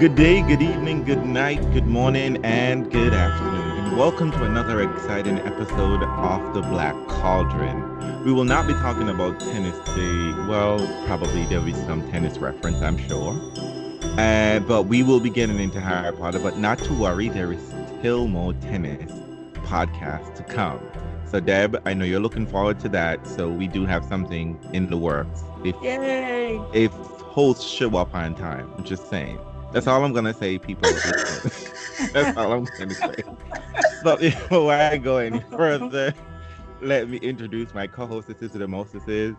Good day, good evening, good night, good morning, and good afternoon. And welcome to another exciting episode of The Black Cauldron. We will not be talking about tennis today. Well, probably there'll be some tennis reference, I'm sure. Uh, but we will be getting into Harry Potter. But not to worry, there is still more tennis podcast to come. So, Deb, I know you're looking forward to that. So, we do have something in the works. If, Yay! If hosts show up on time, I'm just saying. That's all I'm gonna say, people. That's all I'm gonna say. But before I go any further, let me introduce my co-hostesses to the mostesses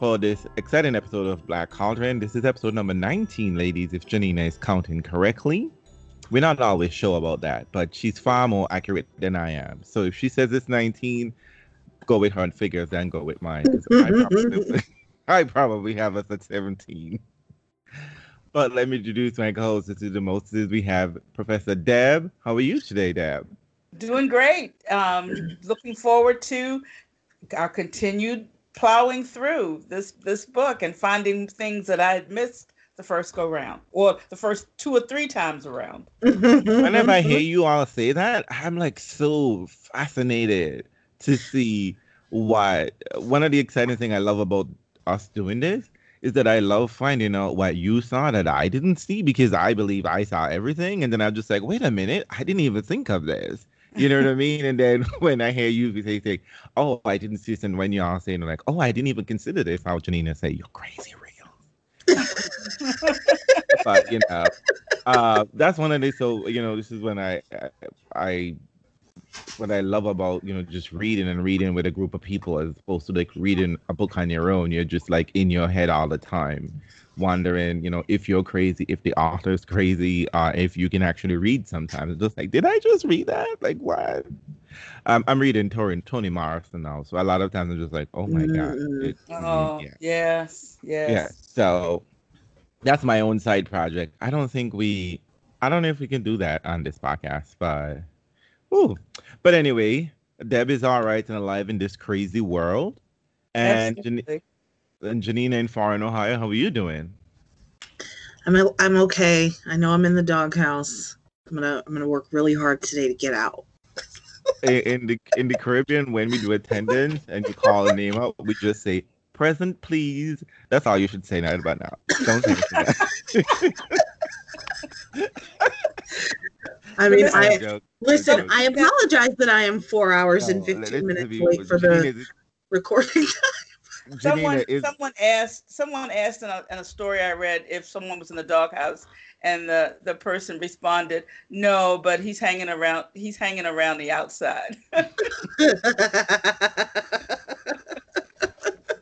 for this exciting episode of Black Cauldron. This is episode number 19, ladies, if Janina is counting correctly. We're not always sure about that, but she's far more accurate than I am. So if she says it's 19, go with her on figures and go with mine. I probably, I probably have us at 17. But let me introduce my co-hosts to the most. We have Professor Deb. How are you today, Deb? Doing great. Um, looking forward to our continued plowing through this this book and finding things that I had missed the first go round or the first two or three times around. Whenever I hear you all say that, I'm like so fascinated to see what one of the exciting thing I love about us doing this is that I love finding out what you saw that I didn't see because I believe I saw everything. And then I'm just like, wait a minute, I didn't even think of this. You know what I mean? And then when I hear you say, say, oh, I didn't see this, and when y'all saying like, oh, I didn't even consider this, how Janina say, you're crazy real. but you know, uh, that's one of the so you know, this is when I I what I love about you know just reading and reading with a group of people as opposed to like reading a book on your own. You're just like in your head all the time, wondering you know if you're crazy, if the author's crazy, uh, if you can actually read. Sometimes it's just like, did I just read that? Like what? Um, I'm reading Toni Toni Morrison now, so a lot of times I'm just like, oh my god. It, oh yeah. yes, yes. Yeah. So that's my own side project. I don't think we. I don't know if we can do that on this podcast, but Ooh. But anyway, Deb is all right and alive in this crazy world. And, Jan- and Janina in Foreign Ohio, how are you doing? I'm I'm okay. I know I'm in the doghouse. I'm gonna I'm gonna work really hard today to get out. in the in the Caribbean, when we do attendance and you call a name out, we just say present, please. That's all you should say right about now. Don't say anything. I mean, I listen. I apologize that I am four hours no, and fifteen minutes late for the recording time. someone, is... someone asked. Someone asked in a, in a story I read if someone was in the doghouse, and the the person responded, "No, but he's hanging around. He's hanging around the outside."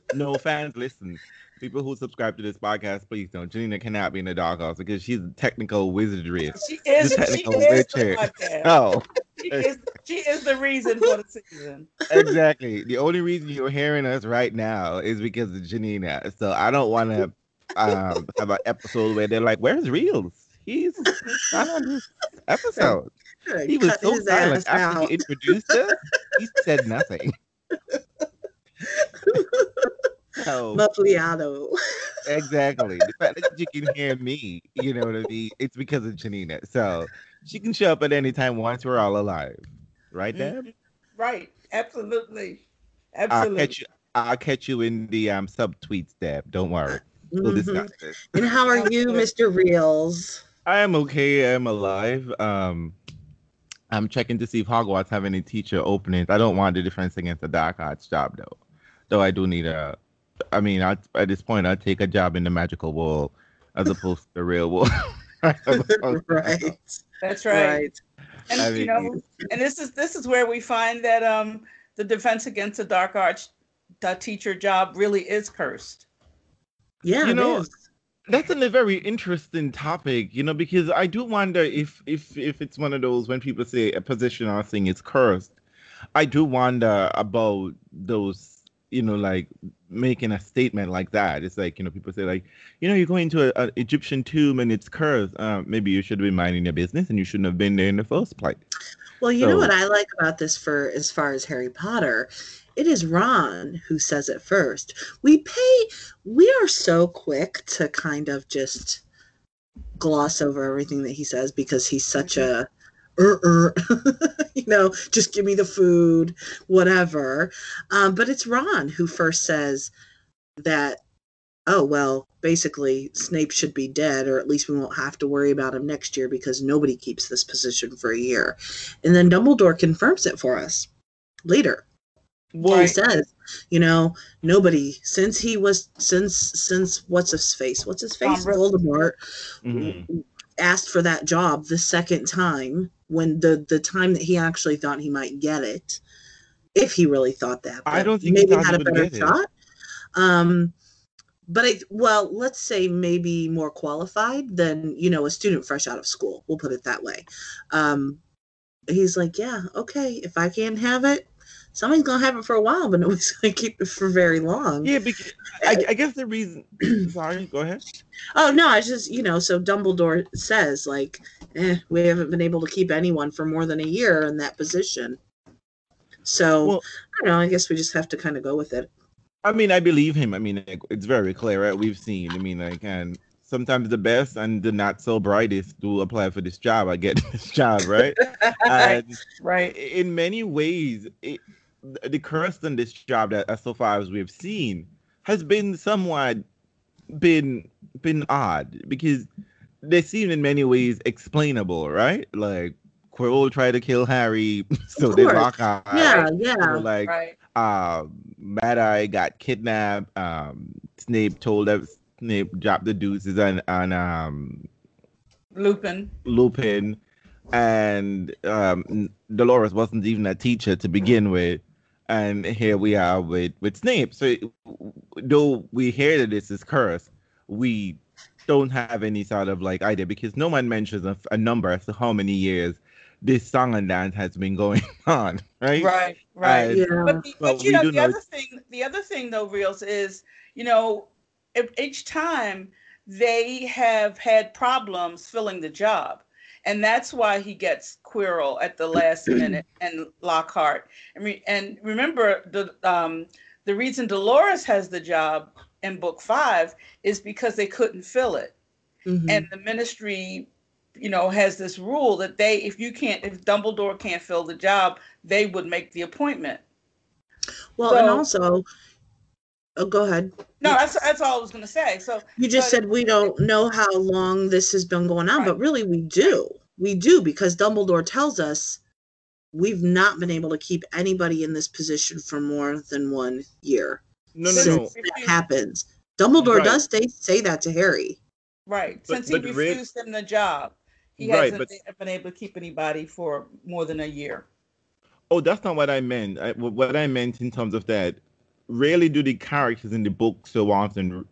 no fans listen people who subscribe to this podcast, please don't. Janina cannot be in the doghouse because she's a technical wizardry. She is. Technical she is the Oh. She is, she is the reason for the season. Exactly. The only reason you're hearing us right now is because of Janina. So I don't want to um, have an episode where they're like, "Where's Reels? He's not on this episode." He was so silent after he introduced us. He said nothing. So Muffliato. exactly. The fact that you can hear me, you know what I mean? It's because of Janina. So she can show up at any time once we're all alive. Right, Deb? Mm-hmm. Right. Absolutely. Absolutely. I'll catch you, I'll catch you in the um sub tweets, Deb. Don't worry. We'll mm-hmm. discuss this. And how are you, Mr. Reels? I am okay. I'm alive. Um I'm checking to see if Hogwarts have any teacher openings. I don't want the defense against the dark arts job though. Though I do need a I mean, I, at this point, I'd take a job in the magical world as opposed to the real world. right. That's right. right. And I mean, you know, and this is this is where we find that um the defense against the dark arts the teacher job really is cursed. Yeah, you know, that's a very interesting topic, you know, because I do wonder if if if it's one of those when people say a position or a thing is cursed, I do wonder about those you know, like making a statement like that. It's like, you know, people say like, you know, you're going to an Egyptian tomb and it's cursed. Uh, maybe you should be minding your business and you shouldn't have been there in the first place. Well, you so, know what I like about this for as far as Harry Potter, it is Ron who says it first. We pay, we are so quick to kind of just gloss over everything that he says because he's such a er, you know, just give me the food, whatever. Um, but it's Ron who first says that, oh, well, basically Snape should be dead, or at least we won't have to worry about him next year because nobody keeps this position for a year. And then Dumbledore confirms it for us later. Well, right. he says, you know, nobody since he was since since what's his face? What's his face? Voldemort mm-hmm. Asked for that job the second time when the the time that he actually thought he might get it, if he really thought that. I don't think maybe he had a better shot. Um, but I, well, let's say maybe more qualified than you know a student fresh out of school. We'll put it that way. Um, he's like, yeah, okay, if I can't have it, somebody's gonna have it for a while, but nobody's gonna keep it for very long. Yeah, because I, I guess the reason. sorry, go ahead. Oh no, I just you know, so Dumbledore says like, eh, we haven't been able to keep anyone for more than a year in that position. So well, I don't know. I guess we just have to kind of go with it. I mean, I believe him. I mean, it's very clear, right? We've seen. I mean, like, and sometimes the best and the not so brightest do apply for this job. I get this job, right? and right. In many ways, it, the curse on this job that so far as we've seen has been somewhat been been odd because they seem in many ways explainable, right? Like Quirrell tried to kill Harry, so they lock eyes. Yeah, yeah. like right. uh, Mad Eye got kidnapped. Um, Snape told us Snape dropped the deuces on on um, Lupin. Lupin, and um, Dolores wasn't even a teacher to begin with, and here we are with with Snape. So though we hear that this is cursed, we don't have any sort of like idea because no one mentions a, a number as to how many years this song and dance has been going on, right? Right, right. And, yeah. But, the, but you know, the know other thing, the other thing though, Reels is, you know, each time they have had problems filling the job. And that's why he gets Quirrell at the last minute and Lockhart. And, re- and remember, the um, the reason Dolores has the job in book five is because they couldn't fill it. Mm-hmm. And the ministry, you know, has this rule that they, if you can't, if Dumbledore can't fill the job, they would make the appointment. Well, so, and also, oh, go ahead. No, that's that's all I was going to say. So you just but, said we don't know how long this has been going on, right. but really we do. We do because Dumbledore tells us we've not been able to keep anybody in this position for more than one year. No, no, no. That happens. Dumbledore right. does say, say that to Harry. Right. But, Since he refused him the job, he right, hasn't but, been able to keep anybody for more than a year. Oh, that's not what I meant. I, what I meant in terms of that, rarely do the characters in the book so often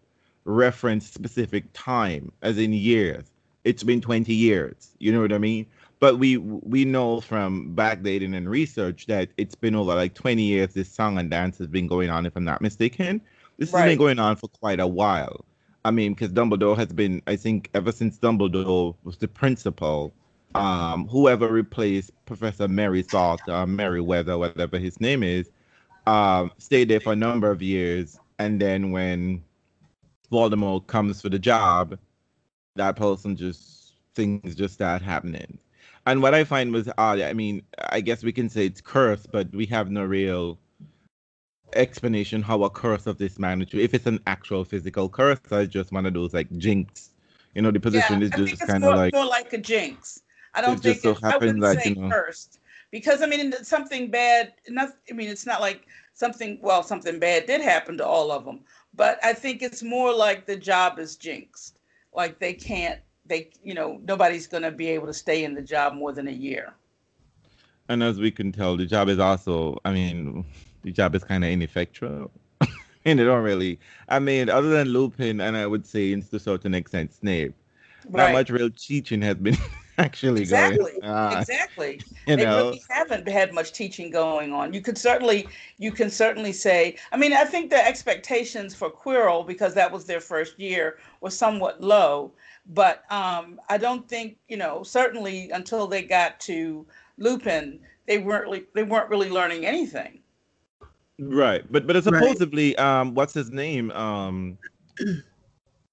reference specific time, as in years. It's been 20 years. You know what I mean? But we we know from backdating and research that it's been over like 20 years this song and dance has been going on, if I'm not mistaken. This right. has been going on for quite a while. I mean, because Dumbledore has been, I think, ever since Dumbledore was the principal, um, whoever replaced Professor Mary Salt, uh, Merryweather, whatever his name is, um, stayed there for a number of years. And then when Voldemort comes for the job, that person just things just start happening. And what I find was odd, I mean, I guess we can say it's cursed, but we have no real explanation how a curse of this magnitude, if it's an actual physical curse, or it's just one of those like jinx. You know, the position yeah, is just kind of like more like a jinx. I don't think so it, I wouldn't that, say you know, cursed because I mean something bad. Not, I mean it's not like something. Well, something bad did happen to all of them, but I think it's more like the job is jinxed. Like they can't. They you know nobody's going to be able to stay in the job more than a year. And as we can tell, the job is also. I mean, the job is kind of ineffectual. and they don't really. I mean, other than Lupin, and I would say, to a certain extent, Snape, right. not much real teaching has been actually exactly. going. Uh, exactly. they know. really haven't had much teaching going on. You could certainly, you can certainly say. I mean, I think the expectations for Quirrell, because that was their first year, were somewhat low. But um, I don't think, you know, certainly until they got to Lupin, they weren't really, they weren't really learning anything. Right, but but supposedly, right. um, what's his name? Um,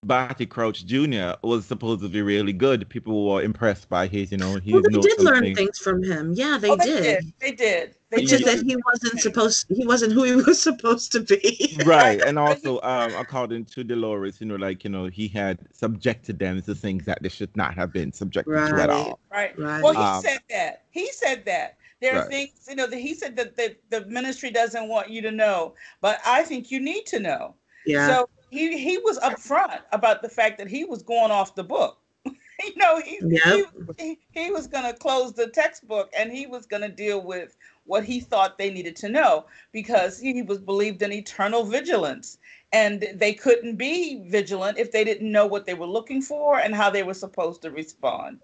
Barty Crouch Jr. was supposed to be really good. People were impressed by his, you know, his Well, they did learn things. things from him. Yeah, they Oh, did. They did. They It's just did. that he wasn't supposed. He wasn't who he was supposed to be. right and also um according to dolores you know like you know he had subjected them to things that they should not have been subjected to at all Right. Right. Well, he Um, said that. He said that. There are Right. things, you know, that he said that the, the ministry doesn't want you to know, but I think you need to know. yeah. So he he was upfront about the fact that he was going off the book. you know, he, Yep. he, he he was going to close the textbook and he was going to deal with what he thought they needed to know because he was believed in eternal vigilance and they couldn't be vigilant if they didn't know what they were looking for and how they were supposed to respond.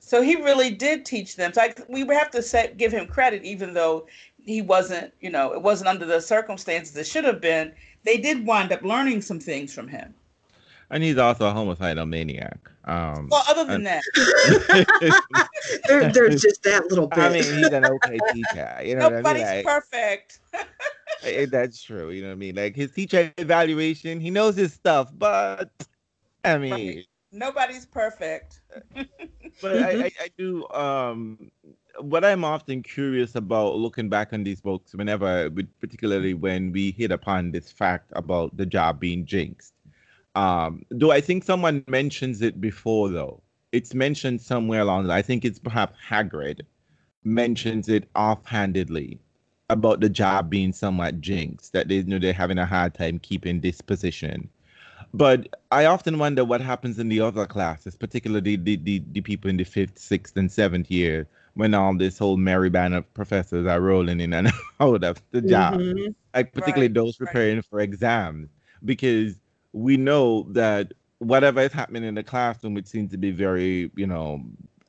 So he really did teach them. So I, we have to say, give him credit, even though he wasn't, you know, it wasn't under the circumstances it should have been. They did wind up learning some things from him. and he's also a homicidal maniac um Well, other than that, they're just that little bit. i mean he's an okay teacher you know nobody's what i mean like, perfect. that's true you know what i mean like his teacher evaluation he knows his stuff but i mean Right. Nobody's perfect. but I, I, I do um what i'm often curious about looking back on these books whenever particularly when we hit upon this fact about the job being jinxed um do i think someone mentions it before though? It's mentioned somewhere along the i think it's perhaps hagrid mentions it offhandedly about the job being somewhat jinxed that they you know they're having a hard time keeping this position. But I often wonder what happens in the other classes, particularly the, the, the people in the fifth, sixth, and seventh year, when all this whole merry band of professors are rolling in and out of the job, Mhm. like particularly Right, those right. preparing for exams, because we know that whatever is happening in the classroom, which seems to be very, you know,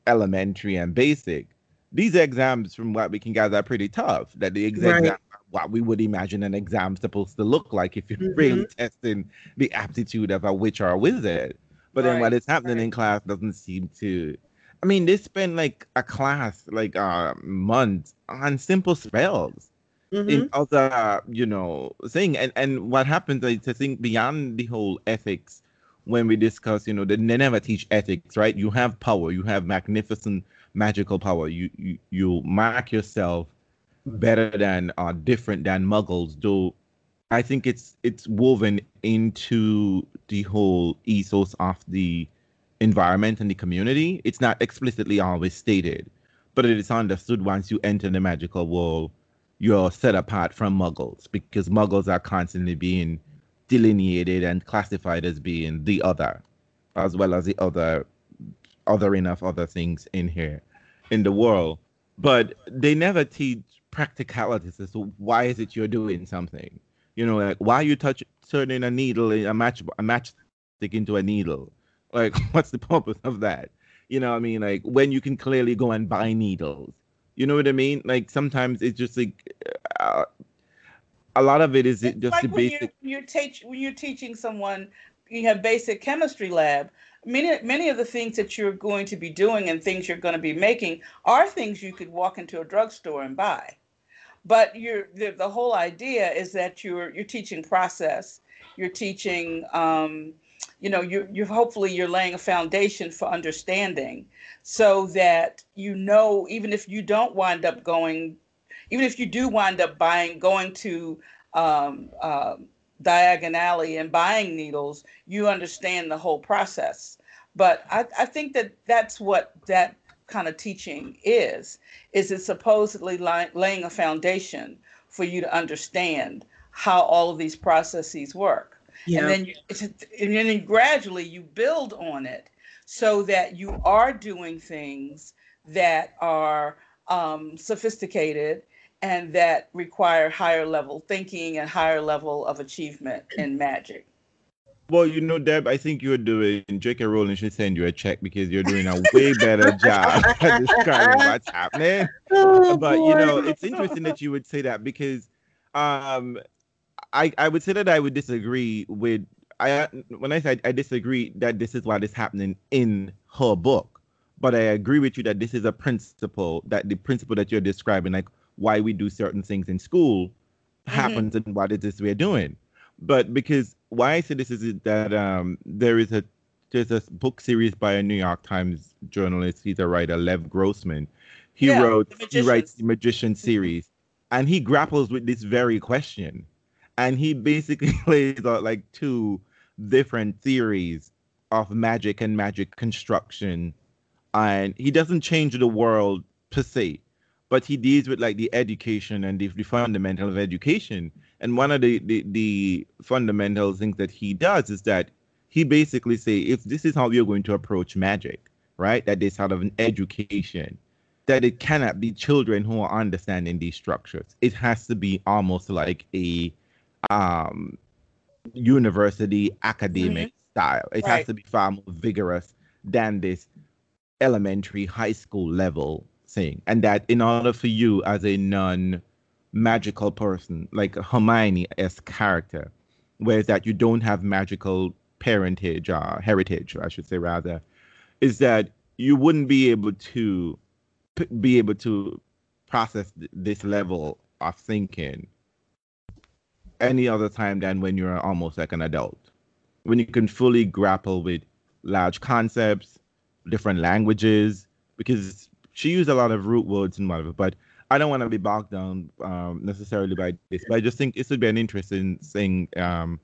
elementary and basic, these exams, from what we can gather, are pretty tough. That the exam, Right. what we would imagine an exam supposed to look like if you're really testing the aptitude of a witch or a wizard. But then what Right, happening in class doesn't seem to. I mean, they spend like a class, like uh, months on simple spells Mhm. in other, you know, thing. And and what happens is to think beyond the whole ethics when we discuss, you know, they, they never teach ethics, right? You have power, you have magnificent magical power. You you, you mark yourself better than uh different than muggles, though I think it's it's woven into the whole ethos of the environment and the community. It's not explicitly always stated, but it is understood once you enter the magical world, you're set apart from muggles because muggles are constantly being delineated and classified as being the other, as well as the other other enough other things in here in the world. But they never teach practicalities as to why is it you're doing something. You know, like why you touch turning a needle a match a matchstick into a needle. Like, what's the purpose of that? You know, what I mean, like when you can clearly go and buy needles. You know what I mean? Like sometimes it's just like uh, a lot of it is It's just like the when basic. you you teach when you're teaching someone, you have basic chemistry lab. Many many of the things that you're going to be doing and things you're going to be making are things you could walk into a drugstore and buy. But you're the, the whole idea is that you're you're teaching process. You're teaching um, you know you you hopefully you're laying a foundation for understanding so that you know even if you don't wind up going even if you do wind up buying going to um, um Diagon Alley and buying needles, you understand the whole process. But I, I think that that's what that kind of teaching is. Is it supposedly li- laying a foundation for you to understand how all of these processes work, Yeah. and then you, it's, and then gradually you build on it so that you are doing things that are um, sophisticated and that require higher level thinking and higher level of achievement in magic. Well, you know, Deb, I think you're doing. J.K. Rowling should send you a check because you're doing a way better job at describing what's happening. Oh, but you know, it's interesting that you would say that because um I I would say that I would disagree with I uh, when I said I disagree that this is what is happening in her book. But I agree with you that this is a principle that the principle that you're describing, like why we do certain things in school, mm-hmm. happens and what it is we're doing. But because why I say this is that um, there is a there's a book series by a New York Times journalist. He's a writer, Lev Grossman. He Yeah, wrote he writes the Magician mm-hmm. series, and he grapples with this very question, and he basically lays out like two different theories of magic and magic construction, and he doesn't change the world per se, but he deals with like the education and the, the fundamental of education. And one of the, the the fundamental things that he does is that he basically say if this is how you're going to approach magic, right? That is sort of an education, that it cannot be children who are understanding these structures. It has to be almost like a um university academic style. It has to be far more vigorous than this elementary high school level thing. And that in order for you as a non magical person, like a Hermione esque character, whereas that you don't have magical parentage or heritage, I should say rather, is that you wouldn't be able to p- be able to process th- this level of thinking any other time than when you're almost like an adult. When you can fully grapple with large concepts, different languages, because she used a lot of root words and whatever, but I don't want to be bogged down um, necessarily by this, but I just think this would be an interesting thing um,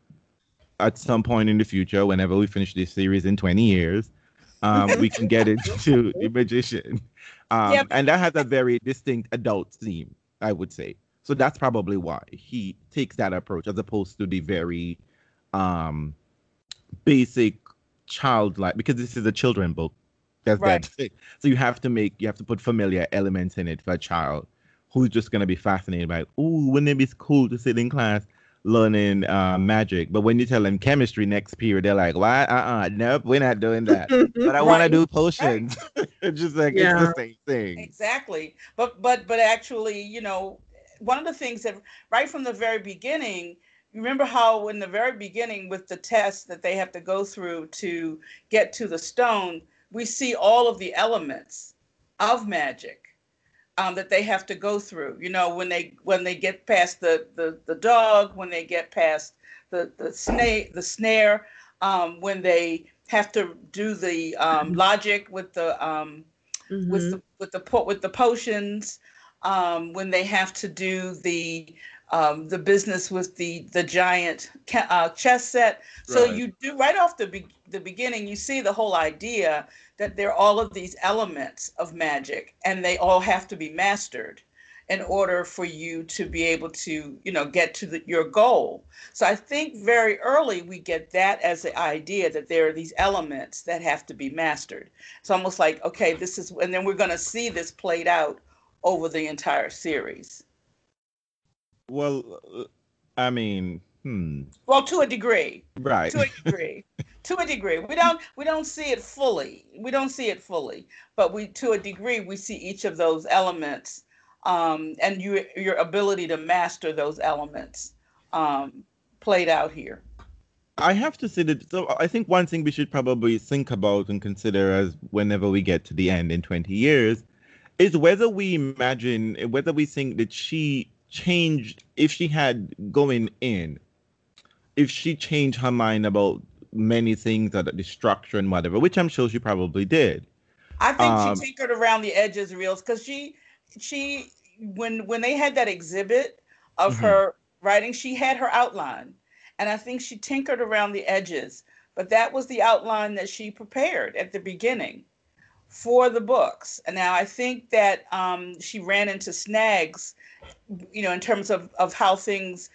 at some point in the future, whenever we finish this series in 20 years, um, we can get into the magician. Um, Yep. And that has a very distinct adult theme, I would say. So that's probably why he takes that approach as opposed to the very um, basic childlike, because this is a children book. That's Right. that thing. So you have to make, you have to put familiar elements in it for a child who's just going to be fascinated by, ooh, wouldn't it be cool to sit in class learning uh, magic? But when you tell them chemistry next period, they're like, why? Uh-uh, nope, we're not doing that. But I want to do potions. it's just like, Yeah. it's the same thing. Exactly. But but but actually, you know, one of the things that right from the very beginning, you remember how in the very beginning with the test that they have to go through to get to the stone, we see all of the elements of magic um, that they have to go through. You know, when they when they get past the the, the dog, when they get past the the snake, the snare, um, when they have to do the um, logic with the um, Mhm. with the with the po- with the potions um, when they have to do the um, the business with the the giant ca- uh, chess set. So Right. you do right off the be- the beginning, you see the whole idea that there are all of these elements of magic, and they all have to be mastered in order for you to be able to you know get to the, your goal. So I think very early we get that as the idea that there are these elements that have to be mastered. It's almost like, okay, this is, and then we're going to see this played out over the entire series. Well, uh, I mean, hmm, Well, to a degree, right. to a degree, to a degree. We don't, we don't see it fully. We don't see it fully, but we, to a degree, we see each of those elements, um, and your your ability to master those elements um, played out here. I have to say that. So I think one thing we should probably think about and consider as whenever we get to the end in 20 years is whether we imagine, whether we think that she changed, if she had going in, if she changed her mind about many things, or the structure and whatever, which I'm sure she probably did. I think Um, she tinkered around the edges reels because she she when when they had that exhibit of Mhm. her writing, she had her outline. And I think she tinkered around the edges, but that was the outline that she prepared at the beginning for the books. And now I think that um, she ran into snags, you know, in terms of, of how things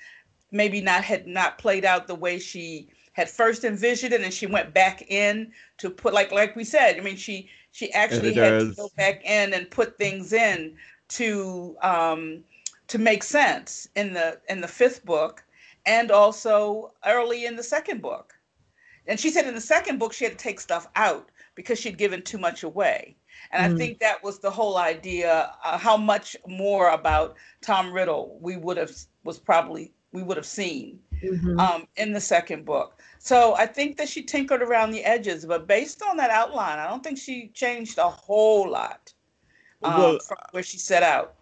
maybe not had not played out the way she had first envisioned it and she went back in to put like like we said i mean she she actually had to go back in and put things in to um to make sense in the in the fifth book and also early in the second book. And she said in the second book she had to take stuff out because she'd given too much away and Mm. i think that was the whole idea uh, how much more about tom riddle we would have was probably we would have seen Mhm. um, in the second book. So I think that she tinkered around the edges, but based on that outline, I don't think she changed a whole lot um, Well, from where she set out.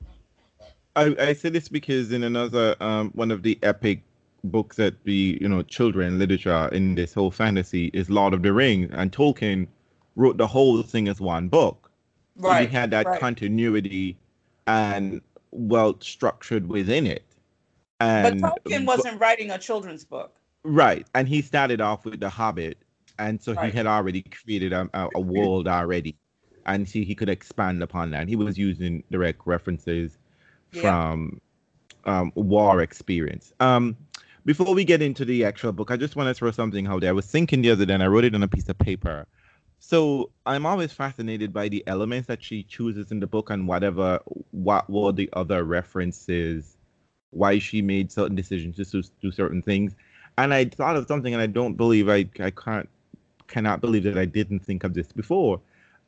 I, I say this because in another um, one of the epic books that be you know children literature in this whole fantasy is Lord of the Rings, and Tolkien wrote the whole thing as one book. Right. he had that right. continuity and well structured within it. But And Tolkien wasn't writing a children's book. right, and he started off with The Hobbit, and so Right. he had already created a, a, a world already, and see he could expand upon that. He was using direct references Yeah. from um, war experience. Um, before we get into the actual book, I just want to throw something out there. I was thinking the other day, and I wrote it on a piece of paper. So I'm always fascinated by the elements that she chooses in the book and whatever, what were the other references, why she made certain decisions to do- certain things. And I thought of something, and I don't believe I, I can't, cannot believe that I didn't think of this before,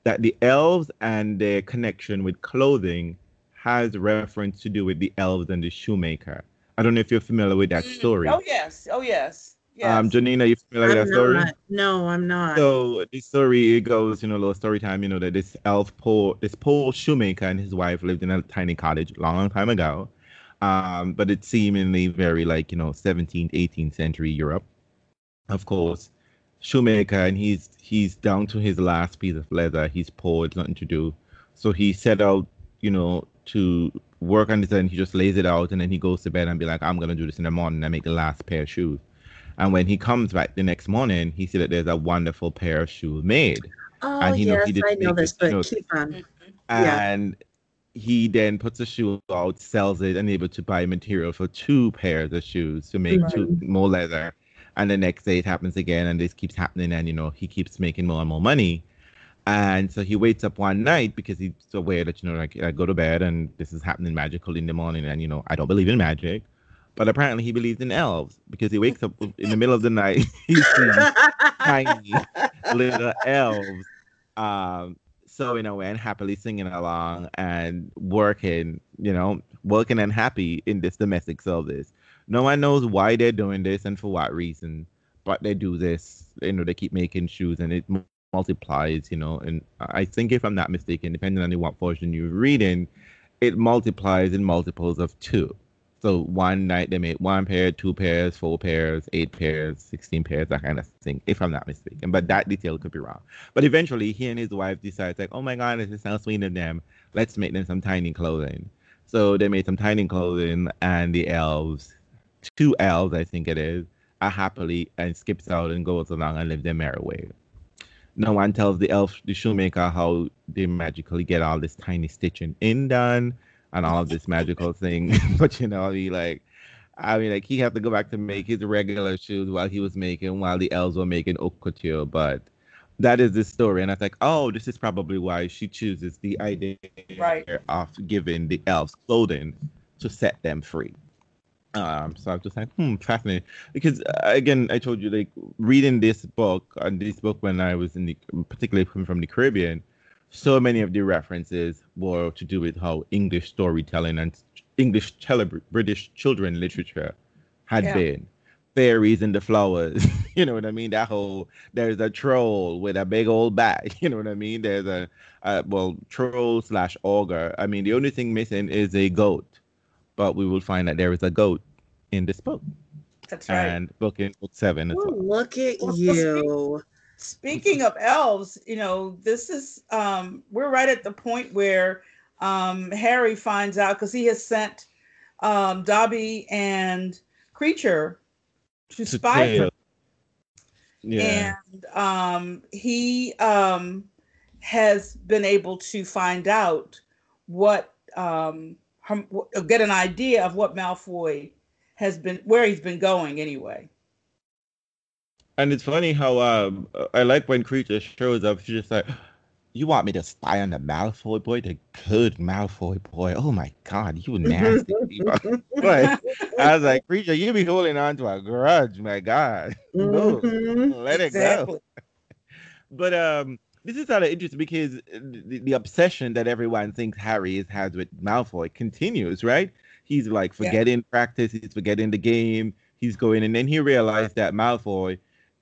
that the elves and their connection with clothing has reference to do with the elves and the shoemaker. I don't know if you're familiar with that Mm, story. Oh yes. Oh yes. Yes. Um, Janina, you familiar with that story? not. No, I'm not. So the story it goes, you know, a little story time, you know, that this elf poor this poor shoemaker and his wife lived in a tiny cottage long, long time ago. Um, but it's seemingly very like, you know, 17th, 18th century Europe. Of course, shoemaker and he's he's down to his last piece of leather. He's poor, it's nothing to do. So he set out, you know, to work on this and he just lays it out and then he goes to bed and be like, I'm gonna do this in the morning and make the last pair of shoes. And when he comes back the next morning, he see that there's a wonderful pair of shoes made. oh, and he know yes, he didn't I know this, but you keep on. Mhm. Yeah. And he then puts the shoe out, sells it, and able to buy material for two pairs of shoes to make two more leather. And the next day it happens again, and this keeps happening, and you know he keeps making more and more money. And so he wakes up one night because he's aware that you know like I go to bed and this is happening magically in the morning, and you know I don't believe in magic, but apparently he believes in elves because he wakes up in the middle of the night. he sees tiny little elves um sewing away and happily singing along and working you know working and happy in this domestic service no one knows why they're doing this and for what reason but they do this you know they keep making shoes and it multiplies you know and i think if i'm not mistaken depending on what version you're reading it multiplies in multiples of two so one night they made one pair, two pairs, four pairs, eight pairs, sixteen pairs, that kind of thing, if I'm not mistaken. But that detail could be wrong. But eventually, he and his wife decides, like, oh my god, this sounds sweet of them. Let's make them some tiny clothing. So they made some tiny clothing, and the elves, two elves, I think it is, are happily and skips out and goes along and live their merry way. No one tells the elf, the shoemaker, how they magically get all this tiny stitching in done and all of this magical thing. but you know, I mean, like, I mean, like he had to go back to make his regular shoes while he was making, while the elves were making haute couture. But that is the story, and I was like, oh, this is probably why she chooses the idea Right. of giving the elves clothing to set them free. Um, so I was just like, hmm, fascinating. Because uh, again, I told you, like, reading this book and this book when I was in the, particularly coming from the Caribbean, so many of the references were to do with how English storytelling and English tele- British children literature had Yeah. been. Fairies and the flowers, you know what I mean? That whole there's a troll with a big old bat, you know what I mean? There's a, uh well troll slash ogre. I mean, the only thing missing is a goat, but we will find that there is a goat in this book That's right. and book in book seven as Oh, well. look at Well, you. Speaking of elves, you know, this is um we're right at the point where um Harry finds out because he has sent um Dobby and Kreacher to To spy for Yeah. and um, he um, has been able to find out what um, w- get an idea of what Malfoy has been where he's been going anyway. And it's funny how um I like when Kreacher shows up. She's just like, "You want me to spy on the Malfoy boy, the good Malfoy boy? Oh my God, you nasty people!" but I was like, "Kreacher, you be holding on to a grudge, my God. No, Mhm. let it go." But um, this is kind of interesting because the, the obsession that everyone thinks Harry is, has with Malfoy continues, right? He's like Yeah. forgetting practice, he's forgetting the game, he's going, and then he realized that Malfoy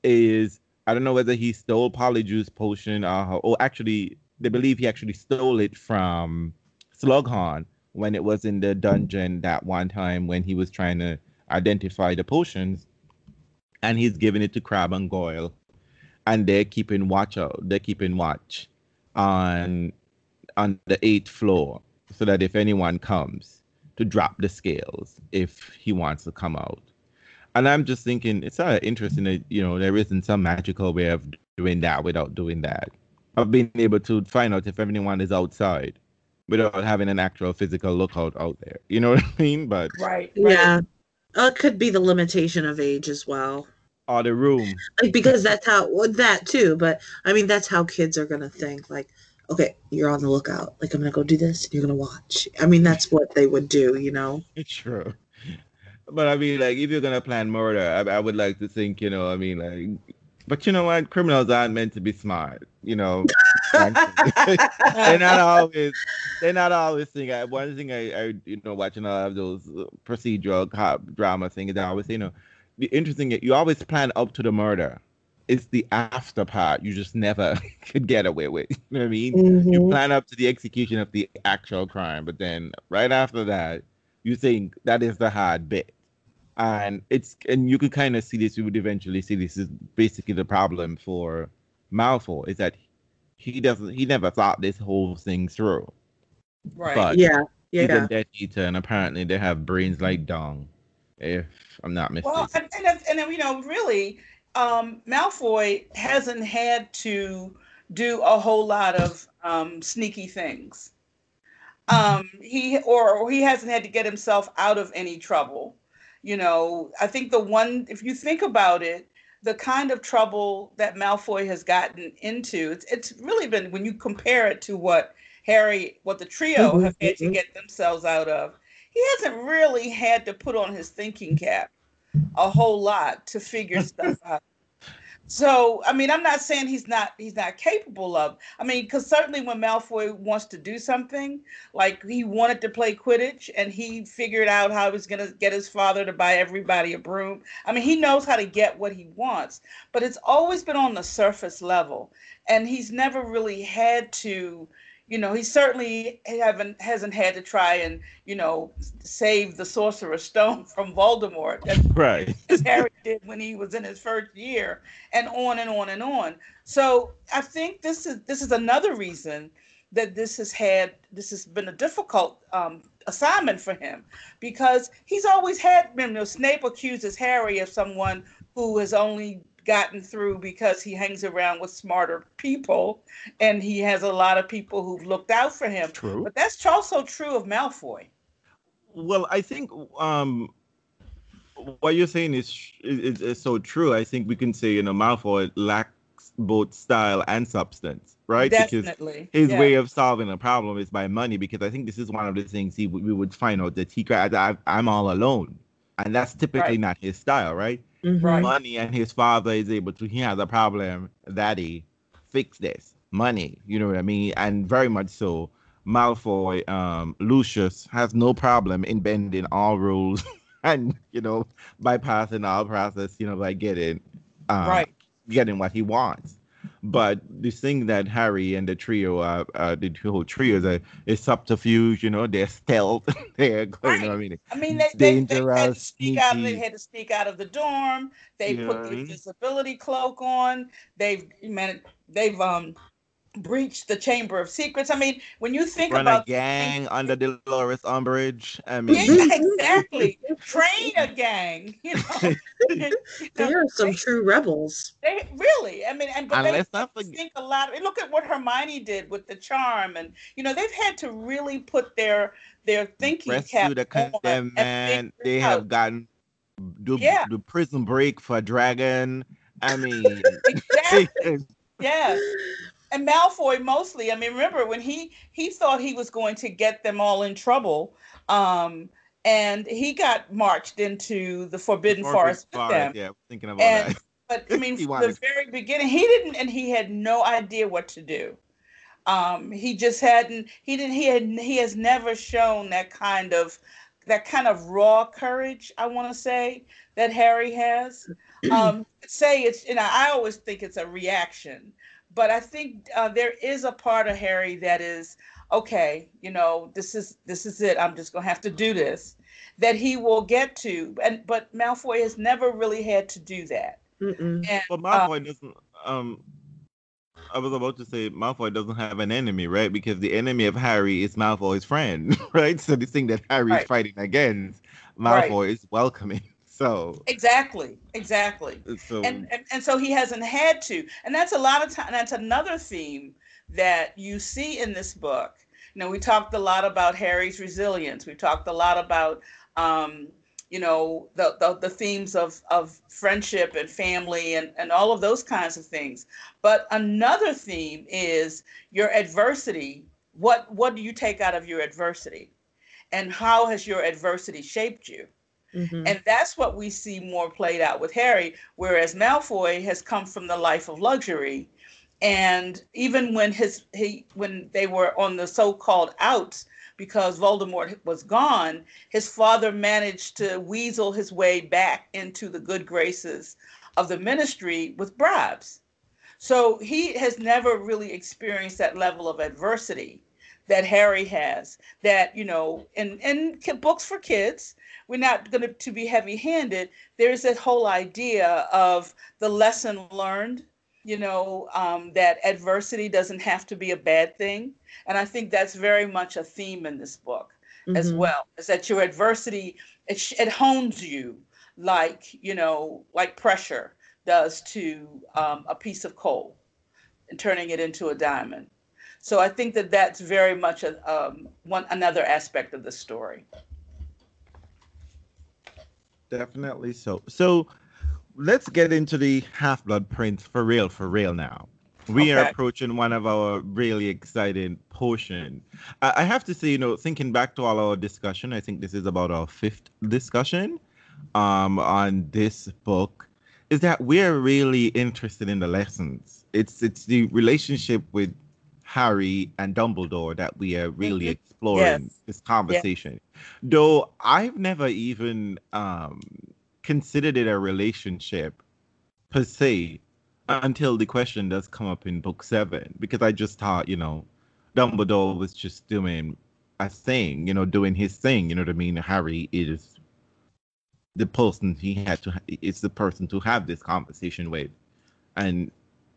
is I don't know whether he stole Polyjuice potion or, or actually they believe he actually stole it from Slughorn when it was in the dungeon that one time when he was trying to identify the potions, and he's giving it to Crabbe and Goyle, and they're keeping watch out. They're keeping watch on on the eighth floor, so that if anyone comes to drop the scales, if he wants to come out. And I'm just thinking it's not interesting that you know there isn't some magical way of doing that without doing that. Of being able to find out if anyone is outside without having an actual physical lookout out there. You know what I mean? But right, right. Yeah. Uh, it could be the limitation of age as well. or the room. Like because that's how well, that too, but I mean that's how kids are gonna think. Like, okay, you're on the lookout. Like I'm gonna go do this and you're gonna watch. I mean that's what they would do, you know. It's true. But I mean, like, if you're gonna plan murder, I, I would like to think, you know, I mean, like, but you know what? Criminals aren't meant to be smart, you know. they're not always. They're not always thing. I, one thing I, I, you know, watching a lot of those procedural cop drama things, I always, you know, the interesting. You always plan up to the murder. It's the after part you just never could get away with. You know what I mean? You Mhm. plan up to the execution of the actual crime, but then right after that, you think that is the hard bit. And it's and you could kind of see this. You would eventually see this is basically the problem for Malfoy is that he doesn't. He never thought this whole thing through. right. But Yeah, he's yeah. a Death Eater, and apparently they have brains like dung. If I'm not mistaken. Well, and, and, if- and, you know, really, um, Malfoy hasn't had to do a whole lot of um, sneaky things. Um, he or, or he hasn't had to get himself out of any trouble. You know, I think the one, if you think about it, the kind of trouble that Malfoy has gotten into, it's it's really been when you compare it to what Harry, what the trio Mhm, have had to mhm. get themselves out of. He hasn't really had to put on his thinking cap a whole lot to figure stuff out. So, I mean, I'm not saying he's not he's not capable of. I mean, because certainly when Malfoy wants to do something, like he wanted to play Quidditch, and he figured out how he was to get his father to buy everybody a broom. I mean, he knows how to get what he wants, but it's always been on the surface level, and he's never really had to. You know, he certainly haven't hasn't had to try and you know save the Sorcerer's Stone from Voldemort. That's right. as Harry did when he was in his first year, and on and on and on. So I think this is this is another reason that this has had this has been a difficult um, assignment for him because he's always had. You know, Snape accuses Harry of someone who has only gotten through because he hangs around with smarter people and he has a lot of people who've looked out for him. True. But that's also true of Malfoy. Well, I think um, what you're saying is, is is so true. I think we can say you know Malfoy lacks both style and substance, right? Because Definitely. his Yeah. way of solving a problem is by money. Because I think this is one of the things he would- we would find out that he cried, I, "I'm all alone," and that's typically Right. not his style, right? Mhm. Right. Money and his father is able to. He has a problem, daddy, fix this. Money, you know what I mean, and very much so. Malfoy, um, Lucius has no problem in bending all rules and you know bypassing all process, you know, by getting um, Right. getting what he wants. But this thing that Harry and the trio, uh, uh the whole trio is a is subterfuge, you know, they're stealth, they're going, you know what I mean, I mean, they, they, they had to sneak out. They sneaky. had to sneak out of the dorm. They You know put the mean? invisibility cloak on. They've man, they've um breached the Chamber of Secrets. I mean, when you think run a about gang under Dolores Umbridge. I mean, yeah, exactly, train a gang. You know, You know, They are some they- true rebels. They really, I mean, and but And they let's not forget- think a lot. and Look at what Hermione did with the charm, and you know they've had to really put their their thinking rescue cap the on condemned man. They it have gotten the, Yeah. the prison break for Dragon. I mean, exactly. Yeah. And Malfoy mostly. I mean, remember when he he thought he was going to get them all in trouble, um, and he got marched into the Forbidden Forest with them. Yeah, thinking about And- that. But I mean, from the very beginning, he didn't, and he had no idea what to do. Um, he just hadn't. He didn't. He had. He has never shown that kind of that kind of raw courage. I want to say that Harry has. Um, say it's. You know, I always think it's a reaction, but I think uh, there is a part of Harry that is okay, you know, this is this is it. I'm just gonna have to do this. That he will get to, and but Malfoy has never really had to do that. And, But uh, Malfoy doesn't. Um, I was about to say Malfoy doesn't have an enemy, right? Because the enemy of Harry is Malfoy's friend, right? So the thing that Harry Right. is fighting against, Right. Malfoy is welcoming. So, exactly, exactly. so and, and and so he hasn't had to. And that's a lot of time that's another theme that you see in this book. You know we talked a lot about harry's resilience. We talked a lot about um you know the the, the themes of of friendship and family and and all of those kinds of things. But another theme is your adversity. What what do you take out of your adversity? And how has your adversity shaped you Mhm. and that's what we see more played out with Harry, whereas Malfoy has come from the life of luxury. And even when his he when they were on the so-called outs because Voldemort was gone, his father managed to weasel his way back into the good graces of the ministry with bribes. So he has never really experienced that level of adversity that Harry has. That you know, in in books for kids, we're not going to, to be heavy handed. There's that whole idea of the lesson learned, you know, um, that adversity doesn't have to be a bad thing. And I think that's very much a theme in this book as Mhm. well, is that your adversity, it, it hones you like, you know, like pressure does to um, a piece of coal and turning it into a diamond. So I think that that's very much a, um, one another aspect of the story. Definitely so. So, let's get into the Half Blood Prince for real, for real now. We are approaching one of our really exciting portion. I, I have to say, you know, thinking back to all our discussion, I think this is about our fifth discussion um, on this book, is that we're really interested in the lessons. It's it's the relationship with Harry and Dumbledore that we are really Mhm. exploring Yes. this conversation. Though I've never even um, considered it a relationship per se until the question does come up in book seven, because I just thought, you know, Dumbledore was just doing a thing, you know, doing his thing. You know what I mean? Harry is the person he had to. It's the person to have this conversation with, and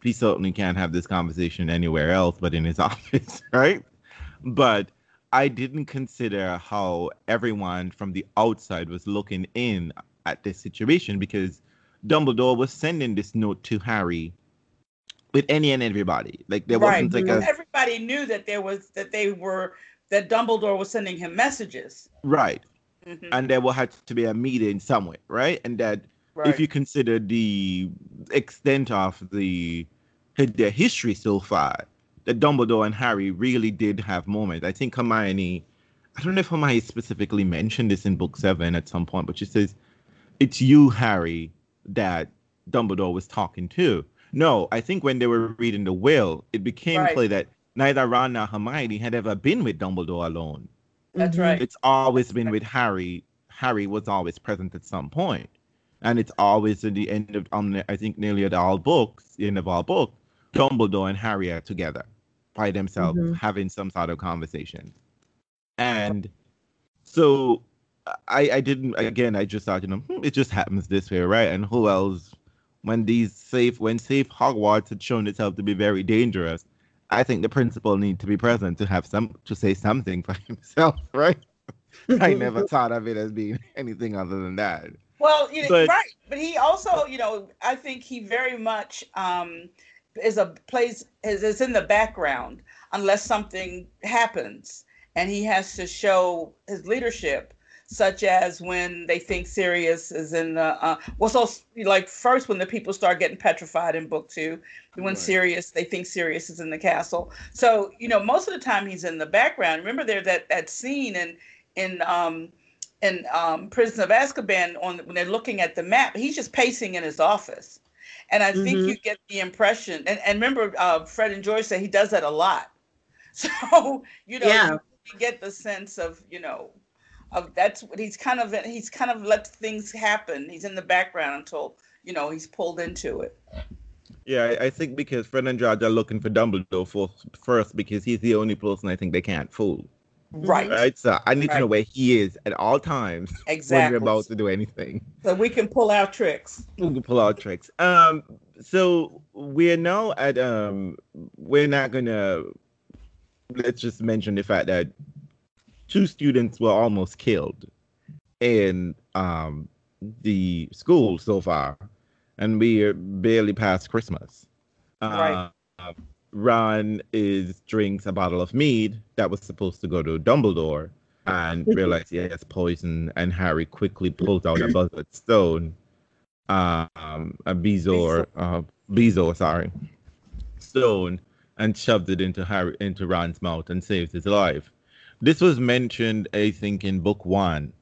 he certainly can't have this conversation anywhere else but in his office, right? But I didn't consider how everyone from the outside was looking in at this situation because Dumbledore was sending this note to Harry with any and everybody. Like there right. wasn't like a everybody knew that there was that they were that Dumbledore was sending him messages. right, Mhm, and there will have to be a meeting somewhere, right? And that right. if you consider the extent of the their history so far, that Dumbledore and Harry really did have moments. I think Hermione, I don't know if Hermione specifically mentioned this in book seven at some point, but she says, "It's you, Harry, that Dumbledore was talking to." No, I think when they were reading the will, it became Right. clear that neither Ron nor Hermione had ever been with Dumbledore alone. That's Mhm. right. It's always been with Harry. Harry was always present at some point. point, and it's always at the end of um, I think nearly at all books, the end of all books, Dumbledore and Harry are together by themselves Mhm. having some sort of conversation, and so I I didn't again I just thought you know hmm, it just happens this way right and who else when these safe when safe Hogwarts had shown itself to be very dangerous. I think the principal need to be present to have some to say something for himself, right? I never thought of it as being anything other than that. Well, you know, But- right, but he also, you know, I think he very much um, is a place is, is in the background unless something happens, and he has to show his leadership, such as when they think Sirius is in the uh, well, so like first when the people start getting petrified in book two, when Right. Sirius they think Sirius is in the castle. So you know, most of the time he's in the background. Remember there that that scene in in um in um, Prison of Azkaban on when they're looking at the map, he's just pacing in his office, and I think Mhm. you get the impression. And, and remember, uh, Fred and George said he does that a lot. So you know, Yeah. you, you get the sense of you know, of that's what he's kind of he's kind of let things happen. He's in the background until you know he's pulled into it. Yeah, I, I think because Fred and George are looking for Dumbledore for, first because he's the only person I think they can't fool. Right. Right. So I need Right. to know where he is at all times Exactly. when we're about to do anything. So we can pull out tricks. We can pull out tricks. Um, so we're now at um, we're not gonna. Let's just mention the fact that two students were almost killed in um the school so far, and we're barely past Christmas. Right. Uh, Ron is drinks a bottle of mead that was supposed to go to Dumbledore, and realized he has poison. And Harry quickly pulls out a buzzard stone, um, a bezoar, uh, bezoar, sorry, stone, and shoved it into Harry into Ron's mouth and saved his life. This was mentioned, I think, in book one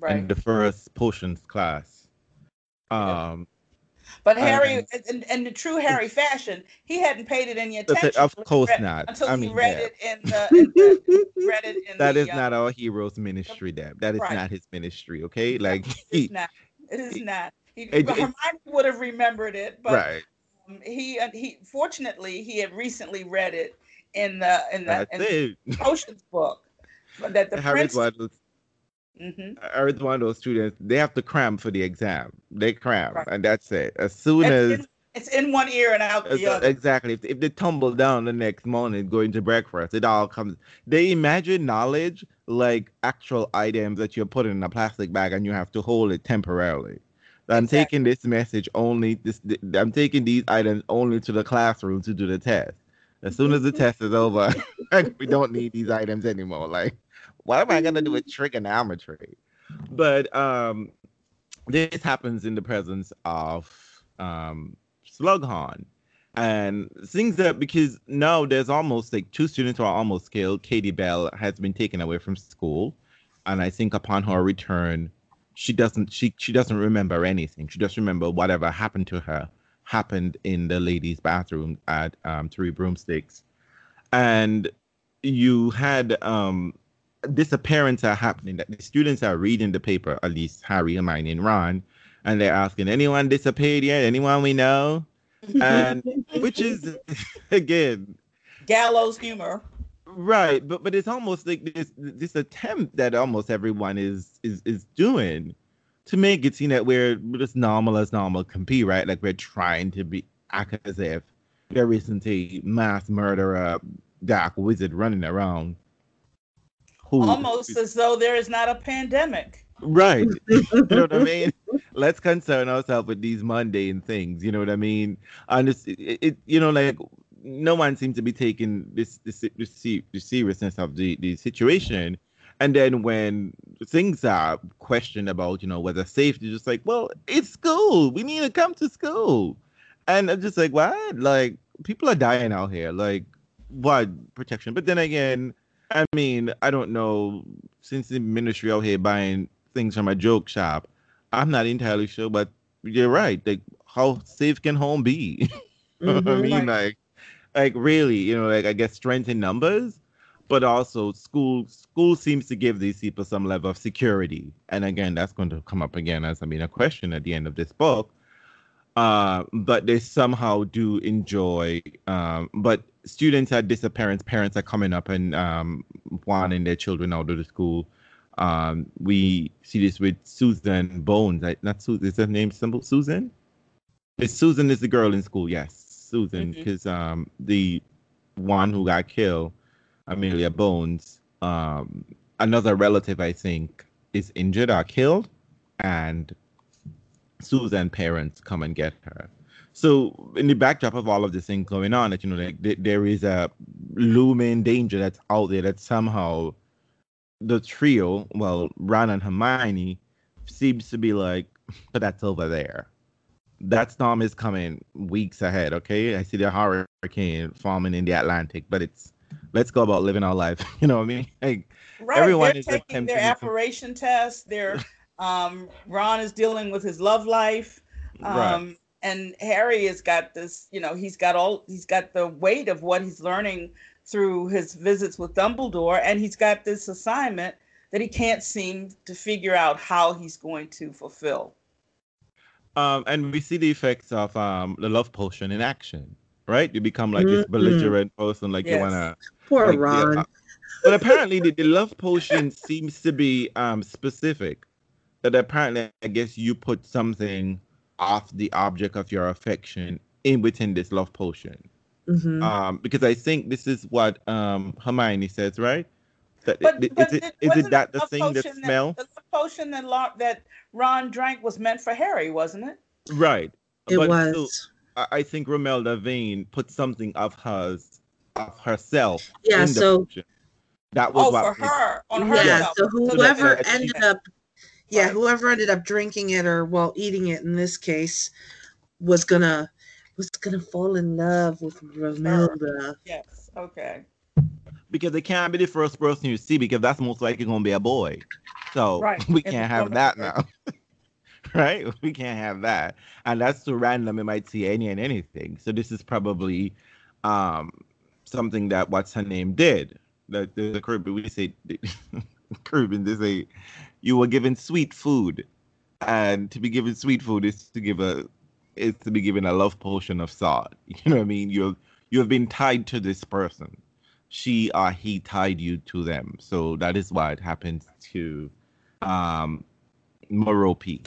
right. in the first potions class. Um, But Harry, in, in the true Harry fashion, he hadn't paid it any attention. of course read- not. Until I he mean, read yeah. it in the, in the read it in that the, is uh, not our hero's ministry, Deb. That is Right. not his ministry, okay? Like, It he, is not. It is not. He, it- Hermione would have remembered it, but right. um, he uh, he fortunately he had recently read it in the in the in the book. That the Harry's prince. Mhm. Harry's one of those students, they have to cram for the exam. They cram, Right. and that's it. As soon It's as in, it's in one ear and out the other. Exactly. If, if they tumble down the next morning going to breakfast, it all comes. They imagine knowledge like actual items that you're putting in a plastic bag and you have to hold it temporarily. I'm Exactly. taking this message only. This I'm taking these items only to the classroom to do the test. As soon as the test is over, we don't need these items anymore. Like, what am I gonna do with trigonometry? But um, this happens in the presence of um Slughorn. And things that because now there's almost like two students who are almost killed. Katie Bell has been taken away from school, and I think upon her return, she doesn't she she doesn't remember anything. She just remember whatever happened to her happened in the ladies' bathroom at um, Three Broomsticks, and you had um disappearances are happening. That the students are reading the paper, at least Harry, Hermione, and Ron, and they're asking, "Anyone disappeared yet? Anyone we know?" And which is again Gallows humor. right, but but it's almost like this this attempt that almost everyone is is is doing to make it seem that we're just normal as normal can be, right? Like we're trying to be act as if there isn't a mass murderer, dark wizard running around. Who, Almost as though there is not a pandemic. Right. you know what I mean? Let's concern ourselves with these mundane things. You know what I mean? And it's, it, it you know, like no one seems to be taking this this, this se- the seriousness of the the situation. And then when things are questioned about, you know, whether safety, just like, well, it's school. We need to come to school. And I'm just like, what? Like, people are dying out here. Like, what protection? But then again, I mean, I don't know. Since the ministry out here buying things from a joke shop, I'm not entirely sure. But you're right. Like, how safe can home be? I Mhm. mean, Right. like, like really, you know, like I guess strength in numbers, but also school. School seems to give these people some level of security, and again, that's going to come up again as I mean a question at the end of this book. Uh, but they somehow do enjoy. Um, but students are disappearance. Parents are coming up and um, wanting their children out of the school. Um, we see this with Susan Bones. I, not Susan. Is her name simple? Susan? It's Susan is the girl in school. Yes, Susan, because um, the one who got killed, Amelia Bones, um, another relative, I think, is injured or killed, and Susan parents come and get her. So in the backdrop of all of this thing going on, that you know, like th- there is a looming danger that's out there that somehow the trio, well, Ron and Hermione, seems to be like, but that's over there. That storm is coming weeks ahead. Okay, I see the hurricane forming in the Atlantic, but it's let's go about living our life. You know what I mean? Like, Right. Everyone they're is taking their to- apparition test. They're um Ron is dealing with his love life. right. And Harry has got this, you know, he's got all he's got the weight of what he's learning through his visits with Dumbledore, and he's got this assignment that he can't seem to figure out how he's going to fulfill. Um, and we see the effects of um the love potion in action, right? You become like this belligerent person, like you wanna. Poor like, yeah, Ron. uh, but apparently, the, the love potion seems to be um specific. That apparently, I guess you put something off the object of your affection in within this love potion. Mhm. Um, because I think this is what um Hermione says, right? That But, is but it it is it that the love thing that potion smell? the love potion that Lar- that Ron drank was meant for Harry, wasn't it? Right. it but was. still, I I think Romilda Vane put something of hers, of herself. yeah, in the so potion. that was Oh, what for made- her on yeah, herself. so that- whoever that- ended up yeah, Right. whoever ended up drinking it or well eating it in this case was gonna was gonna fall in love with Romilda. Yes. Okay. because it can't be the first person you see because that's most likely gonna be a boy. So Right. we can't it's have that now. right? We can't have that. And that's too random. It might see any and anything. So this is probably um something that what's her name did. That the, the Caribbean we say Caribbean they say you were given sweet food. And to be given sweet food is to give a is to be given a love potion of salt. You know what I mean? You're you have been tied to this person she or he tied you to them. So that is why it happens to um Moropi.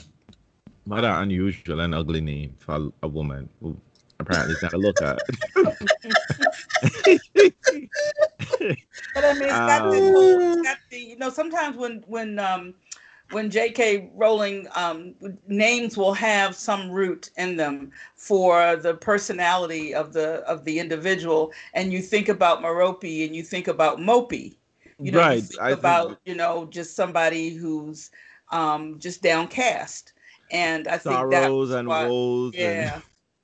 What an unusual and ugly name for a, a woman who apparently is not a looker. But I mean, Um, the you know sometimes when when um when J.K. Rowling um names will have some root in them for the personality of the of the individual, and you think about Merope and you think about Mopey. You know, you think I think- about you know just somebody who's um just downcast, and I think that sorrows and why- woes. yeah,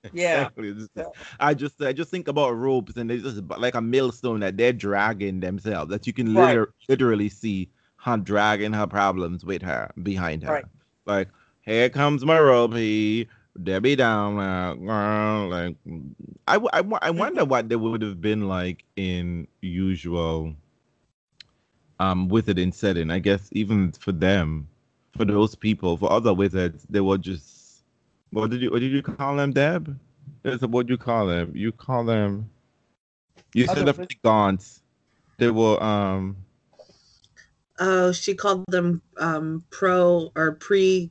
And, yeah. Exactly. So- I just I just think about ropes and they just like a millstone that they're dragging themselves that you can Right. liter- literally see her dragging her problems with her behind her. Right. Like here comes my rope, Debbie down now. I, Like I, I, I wonder what they would have been like in usual um wizarding setting. I guess even for them, for those people, for other wizards, they were just what did you what did you call them, Deb? That's what you call them. You call them. You said the gaunts. They were um. Oh, she called them um pro or pre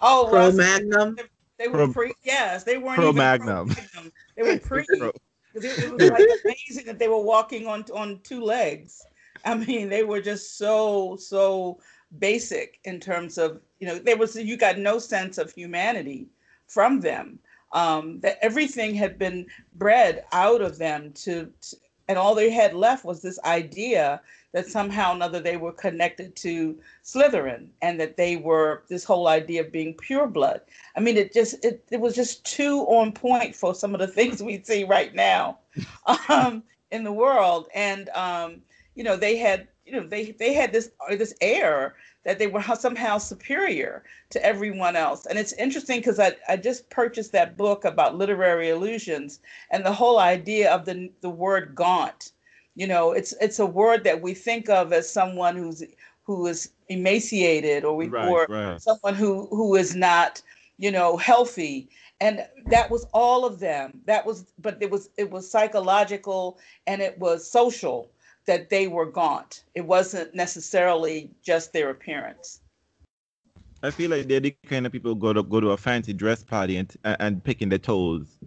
Oh, pro well, magnum. They were Pro- pre. Yes, they weren't Pro even Magnum. Pro-Magnum. They were pre. Pro- It, it was like amazing that they were walking on on two legs. I mean, they were just so so basic in terms of you know there was you got no sense of humanity from them. Um, that everything had been bred out of them to, to and all they had left was this idea that somehow or another they were connected to Slytherin and that they were this whole idea of being pure blood. I mean, it just it, it was just too on point for some of the things we see right now um, in the world. And um, you know, they had you know they they had this uh, this air that they were somehow superior to everyone else. And it's interesting because I, I just purchased that book about literary illusions and the whole idea of the the word gaunt. You know, it's it's a word that we think of as someone who's who is emaciated or we or Right, right. someone who who is not you know healthy. And that was all of them. That was but it was it was psychological and it was social that they were gaunt. It wasn't necessarily just their appearance. I feel like they're the kind of people go to go to a fancy dress party and and picking their toes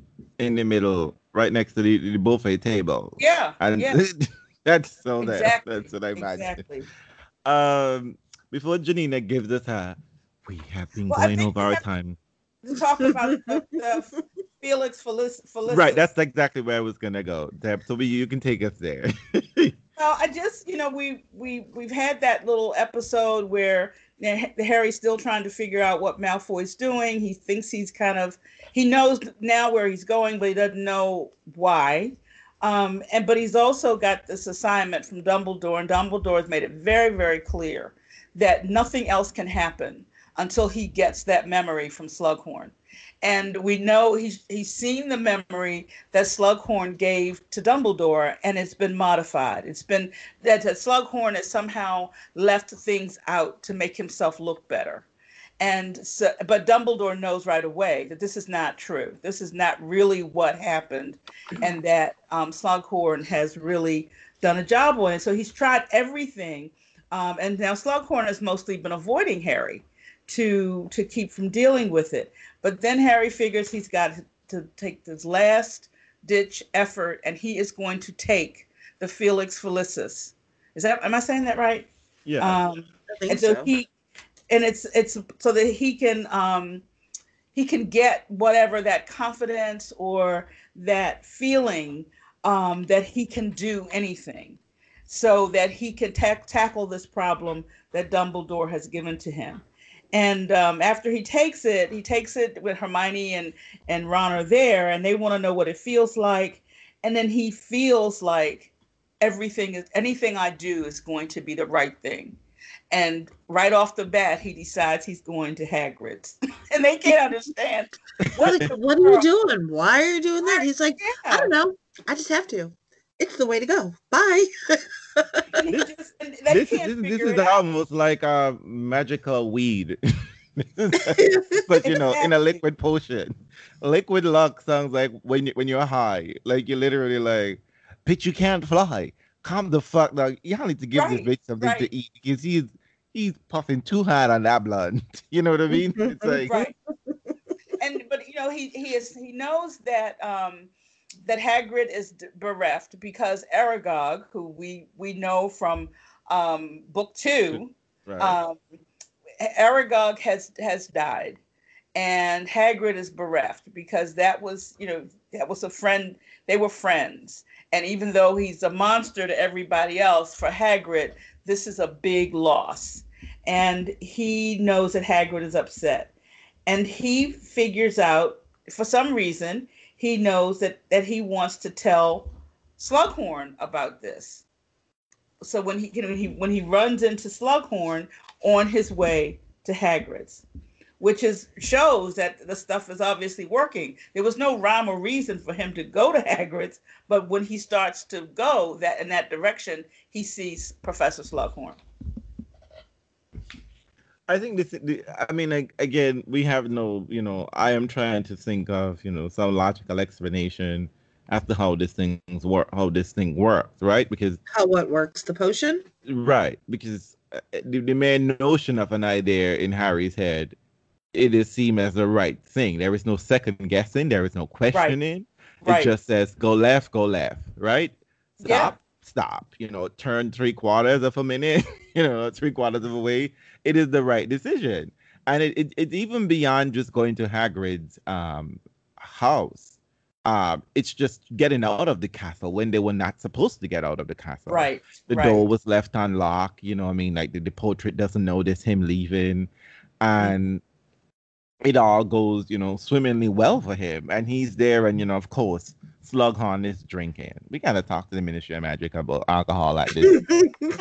in the middle, right next to the, the buffet table. yeah And yeah that's so Exactly, that that's what I imagine. exactly Um, before Janina gives us her, we have been Well, going over our time. talk about the, the felix Felic- Felicis. Right, that's exactly where I was gonna go, Deb. So we, you can take us there. Well, I just, you know, we we we've had that little episode where Harry's still trying to figure out what Malfoy's doing. He thinks he's kind of he knows now where he's going, but he doesn't know why. Um, and but he's also got this assignment from Dumbledore, and Dumbledore has made it very, very clear that nothing else can happen until he gets that memory from Slughorn. And we know he's he's seen the memory that Slughorn gave to Dumbledore, and it's been modified. It's been that, that Slughorn has somehow left things out to make himself look better. And so, but Dumbledore knows right away that this is not true. This is not really what happened, and that um, Slughorn has really done a job on it. So he's tried everything, um, and now Slughorn has mostly been avoiding Harry to to keep from dealing with it. But then Harry figures he's got to take this last ditch effort, and he is going to take the Felix Felicis. Is that am I saying that right? Yeah. Um, and so, so, he, and it's it's so that he can um, he can get whatever that confidence or that feeling um, that he can do anything, so that he can ta- tackle this problem that Dumbledore has given to him. And um, after he takes it, he takes it with Hermione and and Ron are there, and they want to know what it feels like. And then he feels like everything is anything I do is going to be the right thing. And right off the bat, he decides he's going to Hagrid's, and they can't understand. What, what are you doing? Why are you doing that? He's like, yeah. I don't know. I just have to. It's the way to go. Bye. this, just, this, is, this is almost like a magical weed. but you know, in a liquid potion. Liquid luck sounds like when you when you're high. Like you're literally like, bitch, you can't fly. Calm the fuck down. Y'all need to give right, this bitch something right. to eat because he's he's puffing too hard on that blood. You know what I mean? It's like right. and but you know, he he is he knows that um that Hagrid is bereft because Aragog, who we we know from um, book two, right. um, Aragog has has died, and Hagrid is bereft because that was you know that was a friend. They were friends, and even though he's a monster to everybody else, for Hagrid, this is a big loss, and he knows that Hagrid is upset, and he figures out for some reason he knows that that he wants to tell Slughorn about this. So when he you know he when he runs into Slughorn on his way to Hagrid's, which is shows that the stuff is obviously working. There was no rhyme or reason for him to go to Hagrid's, but when he starts to go that in that direction, he sees Professor Slughorn. I think this. I mean, like, again, we have no. You know, I am trying to think of you know some logical explanation as to how this things work, how this thing works, right? Because how what works the potion, right? Because uh, the, the main notion of an idea in Harry's head, it is seen as the right thing. There is no second guessing. There is no questioning. Right. It right. just says go left, go left, right? Stop, yeah. stop. You know, turn three quarters of a minute. you know, three quarters of a way it is the right decision. And it, it it's even beyond just going to Hagrid's um, house. Um, it's just getting out of the castle when they were not supposed to get out of the castle. Right. The right. door was left unlocked. You know, I mean, like the, the portrait doesn't notice him leaving, and mm-hmm. it all goes, you know, swimmingly well for him. And he's there, and you know, of course, Slughorn is drinking. We gotta talk to the Ministry of Magic about alcohol at this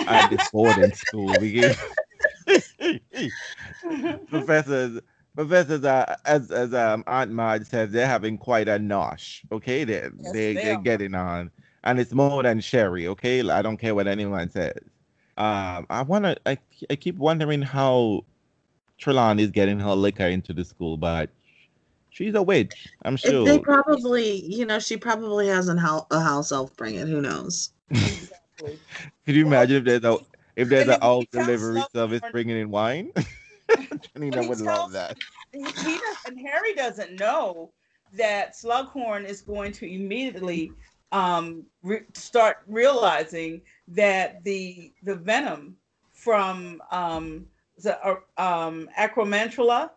at this boarding school. We professors professors are as as um aunt marge says they're having quite a nosh okay? They yes, they, they are. getting on and it's more than sherry okay? I don't care what anyone says. Um i want to I, I keep wondering how Trelawney is getting her liquor into the school but she's a witch i'm sure. they probably you know she probably has an house, a house elf bring it who knows? Exactly. could you imagine if there's a if there's an old delivery service bringing in wine, Janina would love that. He does, and Harry doesn't know that Slughorn is going to immediately um, re- start realizing that the the venom from um, the uh, um, Acromantula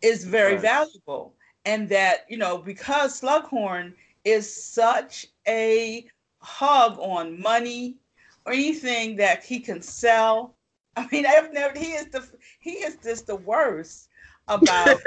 is very right. valuable, and that you know because Slughorn is such a hug on money or anything that he can sell. I mean, I've never. He is the. He is just the worst about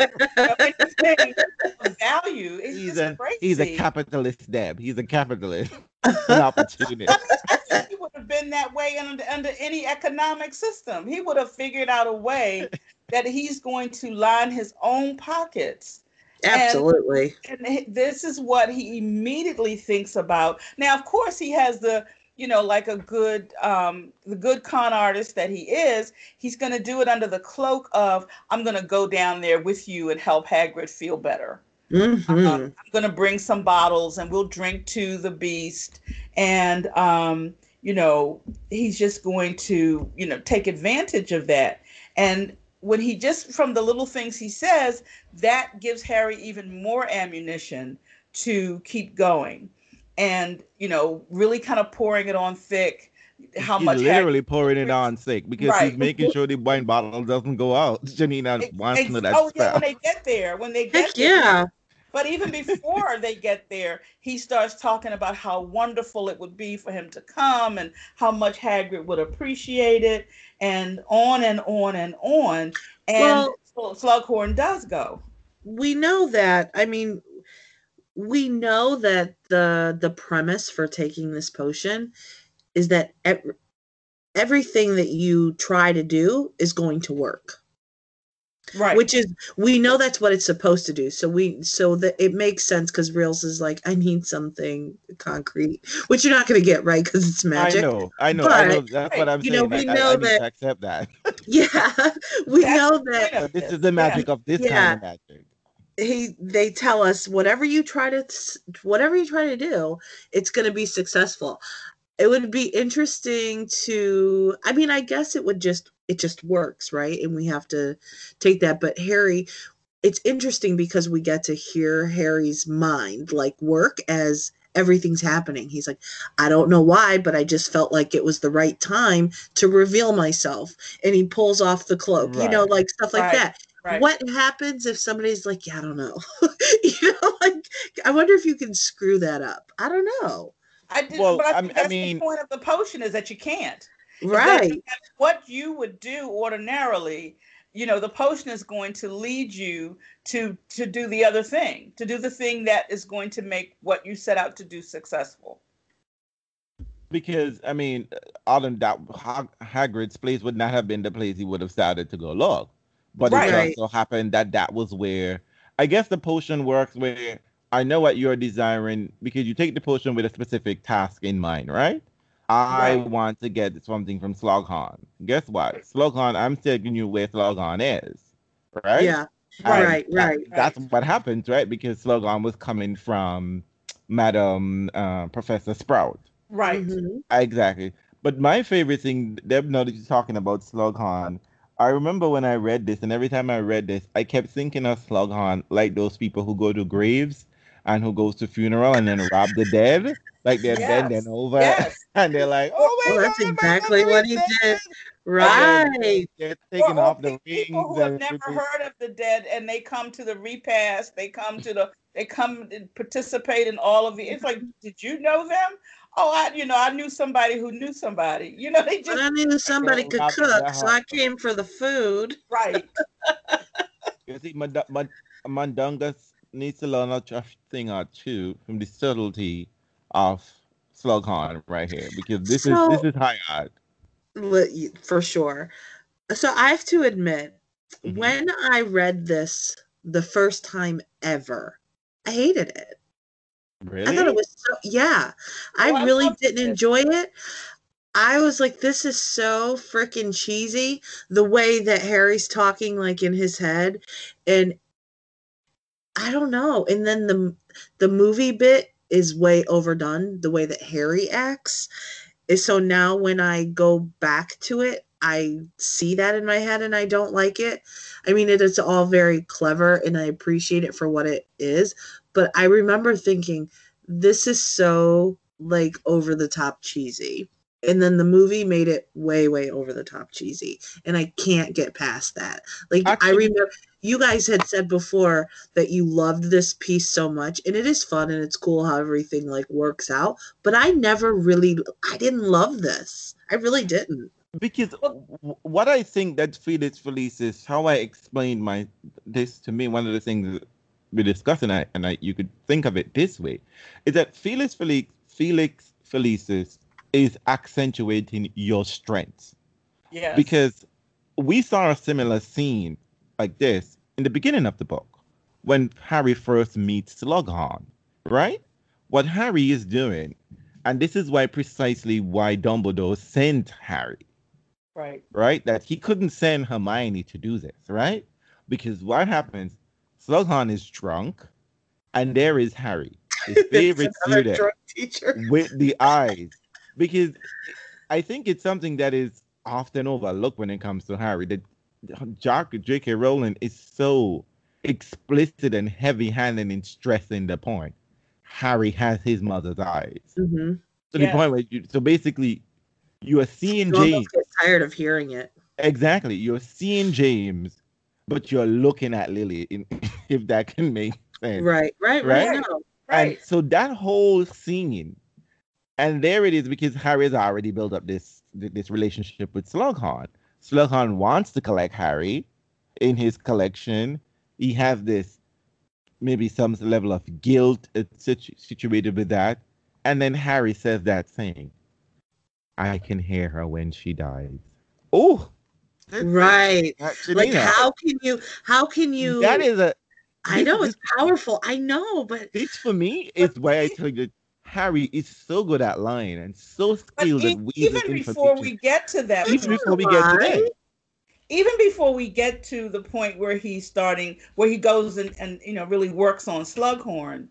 anything of value. It's he's a crazy. he's a capitalist, Deb. He's a capitalist. An opportunist. I, mean, I think he would have been that way under under any economic system. He would have figured out a way that he's going to line his own pockets. Absolutely. And, and this is what he immediately thinks about. Now, of course, he has the you know, like a good, um, the good con artist that he is, he's going to do it under the cloak of, I'm going to go down there with you and help Hagrid feel better. Mhm. Uh, I'm going to bring some bottles and we'll drink to the beast. And, um, you know, he's just going to, you know, take advantage of that. And when he just, from the little things he says, that gives Harry even more ammunition to keep going. And, you know, really kind of pouring it on thick. How he's much Hagrid- literally pouring it on thick because Right. he's making sure the wine bottle doesn't go out. Janina Ex- wants to know that oh yeah, when they get there, when they get Heck there. yeah. But even before they get there, he starts talking about how wonderful it would be for him to come and how much Hagrid would appreciate it, and on and on and on. And Well- Slughorn does go. we know that i mean we know that the the premise for taking this potion is that ev- everything that you try to do is going to work Right. which is we know that's what it's supposed to do so we so that it makes sense because reels is like i need something concrete which you're not going to get right because it's magic I magic know, I know, I know. That's what I'm you saying. know, we like, I- know I, need that- to accept that. yeah we That's know that this is the magic of this Yeah. kind of magic. He they tell us whatever you try to whatever you try to do it's going to be successful. It would be interesting to i mean i guess it would just it just works right? And we have to take that. But harry it's interesting because we get to hear harry's mind like work as everything's happening. He's like i don't know why but i just felt like it was the right time to reveal myself. And he pulls off the cloak you know like stuff like Right. that right. what happens if somebody's like, yeah, I don't know. you know, like I wonder if you can screw that up. I don't know. I did, Well, but I I think mean- I that's mean- the point of the potion is that you can't. Is that Right. that's what you would do ordinarily you know the potion is going to lead you to to do the other thing to do the thing that is going to make what you set out to do successful Because I mean, other than that, Hag- Hagrid's place would not have been the place he would have started to go look. But Right. it Right. also happened that that was where I guess the potion works where I know what you're desiring because you take the potion with a specific task in mind, right? I Right. want to get something from Slughorn. Guess what? Slughorn, I'm taking you where Slughorn is, right? Yeah. And Right, that- right. That's what happens, right? Because Slughorn was coming from Madam uh, Professor Sprout. right Mhm. Exactly. But my favorite thing, Deb, now that you're talking about Slughorn, I remember when I read this, and every time I read this, I kept thinking of Slughorn like those people who go to graves and who goes to funeral and then rob the dead. Like they're Yes. bending over yes and they're like, oh my Well, that's God, my exactly what he did. Right. And then They're taking Or- or off the pe- people rings who have never everything. heard of the dead and they come to the repast they come to the they come and participate in all of the it's like did you know them oh i you know i knew somebody who knew somebody you know they But just I knew somebody could cook, so I came for the food. right You see, Mad- Mad- Mundungus needs to learn a tr- thing or two from the subtlety of Slughorn right here because this So- is this is high art. For sure. So I have to admit, Mhm. when I read this the first time ever, I hated it. Really? I thought it was so yeah. I Oh, I really didn't it. enjoy it. I was like, this is so freaking cheesy. The way that Harry's talking, like in his head, and I don't know. And then the the movie bit is way overdone. The way that Harry acts is so now when I go back to it, I see that in my head and I don't like it. I mean, it is all very clever and I appreciate it for what it is. But I remember thinking, this is so like over the top cheesy. And then the movie made it way, way over the top cheesy. And I can't get past that. Like, I remember you guys had said before that you loved this piece so much. And it is fun and it's cool how everything like works out. But I never really, I didn't love this. I really didn't. because what I think that Felix Felicis how I explained my this to me. One of the things that we discussed, and I and I you could think of it this way, is that Felix Felix Felix Felicis is accentuating your strengths yes because we saw a similar scene like this in the beginning of the book when Harry first meets Slughorn, right? What Harry is doing, And this is why precisely why Dumbledore sent Harry, Right. right? That he couldn't send Hermione to do this, right? Because what happens? Slughorn is drunk, and there is Harry, his favorite student, with the eyes. Because I think it's something that is often overlooked when it comes to Harry. That Jack J.K. Rowling is so explicit and heavy-handed in stressing the point. Harry has his mother's eyes Mm-hmm. to Yeah. the point where you. So basically, you are seeing You James get tired of hearing it. exactly. You're seeing James, but you're looking at Lily. In, if that can make sense. Right, right, Right? right. No. Right. And so that whole scene, and there it is because Harry has already built up this this relationship with Slughorn. Slughorn wants to collect Harry in his collection. He has this maybe some level of guilt uh, situ- situated with that. And then Harry says that thing. I can hear her when she dies. Oh, Right. Like Janina, how can you how can you that is a I this- know this- it's powerful. I know, but this for me is why I tell you Harry is so good at lying and so But skilled e- at weaving even before information. we get to that even point, before we get to that. Even before we get to the point where he's starting where he goes and, and you know really works on slughorn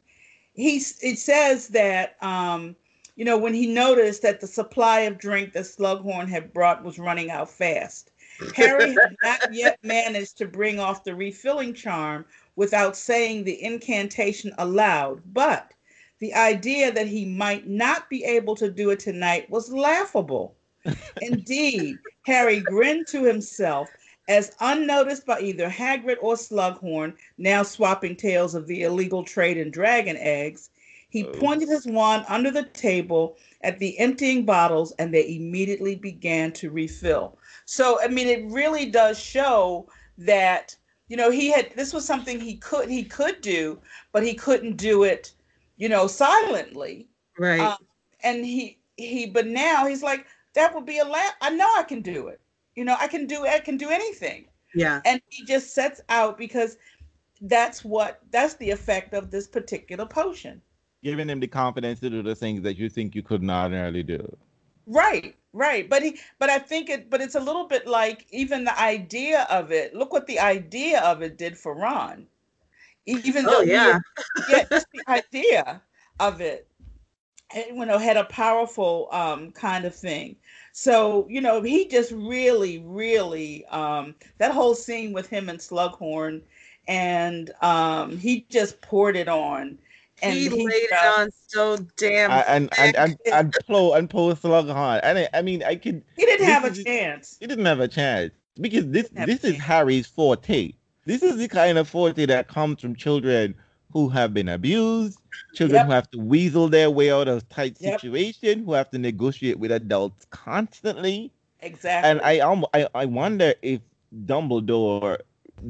he's it says that um you know when he noticed that the supply of drink that slughorn had brought was running out fast harry had not yet managed to bring off the refilling charm without saying the incantation aloud but the idea that he might not be able to do it tonight was laughable Indeed, Harry grinned to himself as unnoticed by either Hagrid or Slughorn, now swapping tales of the illegal trade in dragon eggs. He Oh. pointed his wand under the table at the emptying bottles and they immediately began to refill. So, I mean, it really does show that you know he had this was something he could he could do but he couldn't do it you know silently right. um, and he he but now he's like that would be a laugh i know i can do it you know i can do i can do anything yeah. and he just sets out because that's what that's the effect of this particular potion Giving him the confidence to do the things that you think you couldn't ordinarily do. right right but he but i think it but it's a little bit like even the idea of it look what the idea of it did for ron even though Oh yeah. yeah, just the idea of it, eh, you know, had a powerful um, kind of thing. So you know, he just really, really um, that whole scene with him and Slughorn, and um, he just poured it on. And he laid it on so damn I- and and and thick. and Plo and Poe Slughorn. And I, I mean, I could. He didn't have a is- chance. He didn't have a chance because this Didn't have a this is chance. Harry's forte. This is the kind of forte that comes from children who have been abused, children Yep. who have to weasel their way out of tight Yep. situation, who have to negotiate with adults constantly. Exactly. And I, um, I I wonder if Dumbledore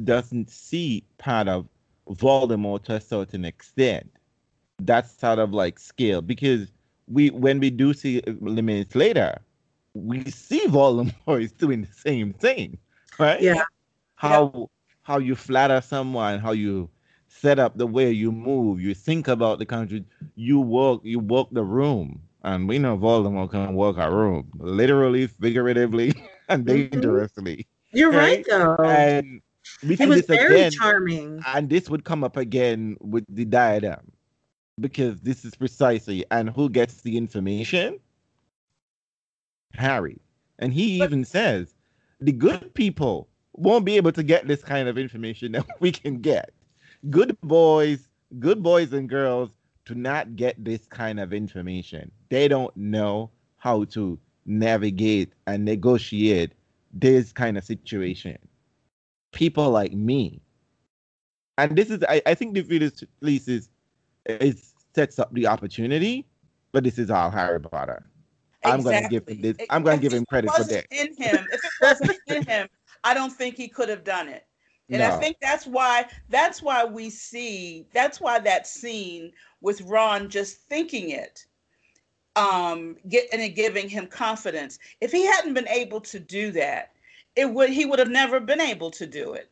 doesn't see part of Voldemort to a certain extent. That's sort of like scale because we when we do see it minutes later, we see Voldemort is doing the same thing, right? Yeah. How how you flatter someone, how you set up the way you move, you think about the country, you walk you walk the room. And we know Voldemort can walk a room, literally, figuratively, and Mhm. dangerously. You're right though. And we see was this very again, charming. and this would come up again with the diadem, because this is precisely and who gets the information? Harry, and he But- even says the good people won't be able to get this kind of information that we can get. Good boys, good boys and girls do not get this kind of information. They don't know how to navigate and negotiate this kind of situation. People like me. And this is I, I think the video release is, is sets up the opportunity, but this is all Harry Potter. I'm gonna give him this. I'm gonna give him credit for that. In him, if it wasn't in him, I don't think he could have done it. And I think that's why that's why we see that's why that scene with Ron just thinking it um get and it giving him confidence. If he hadn't been able to do that, it would he would have never been able to do it.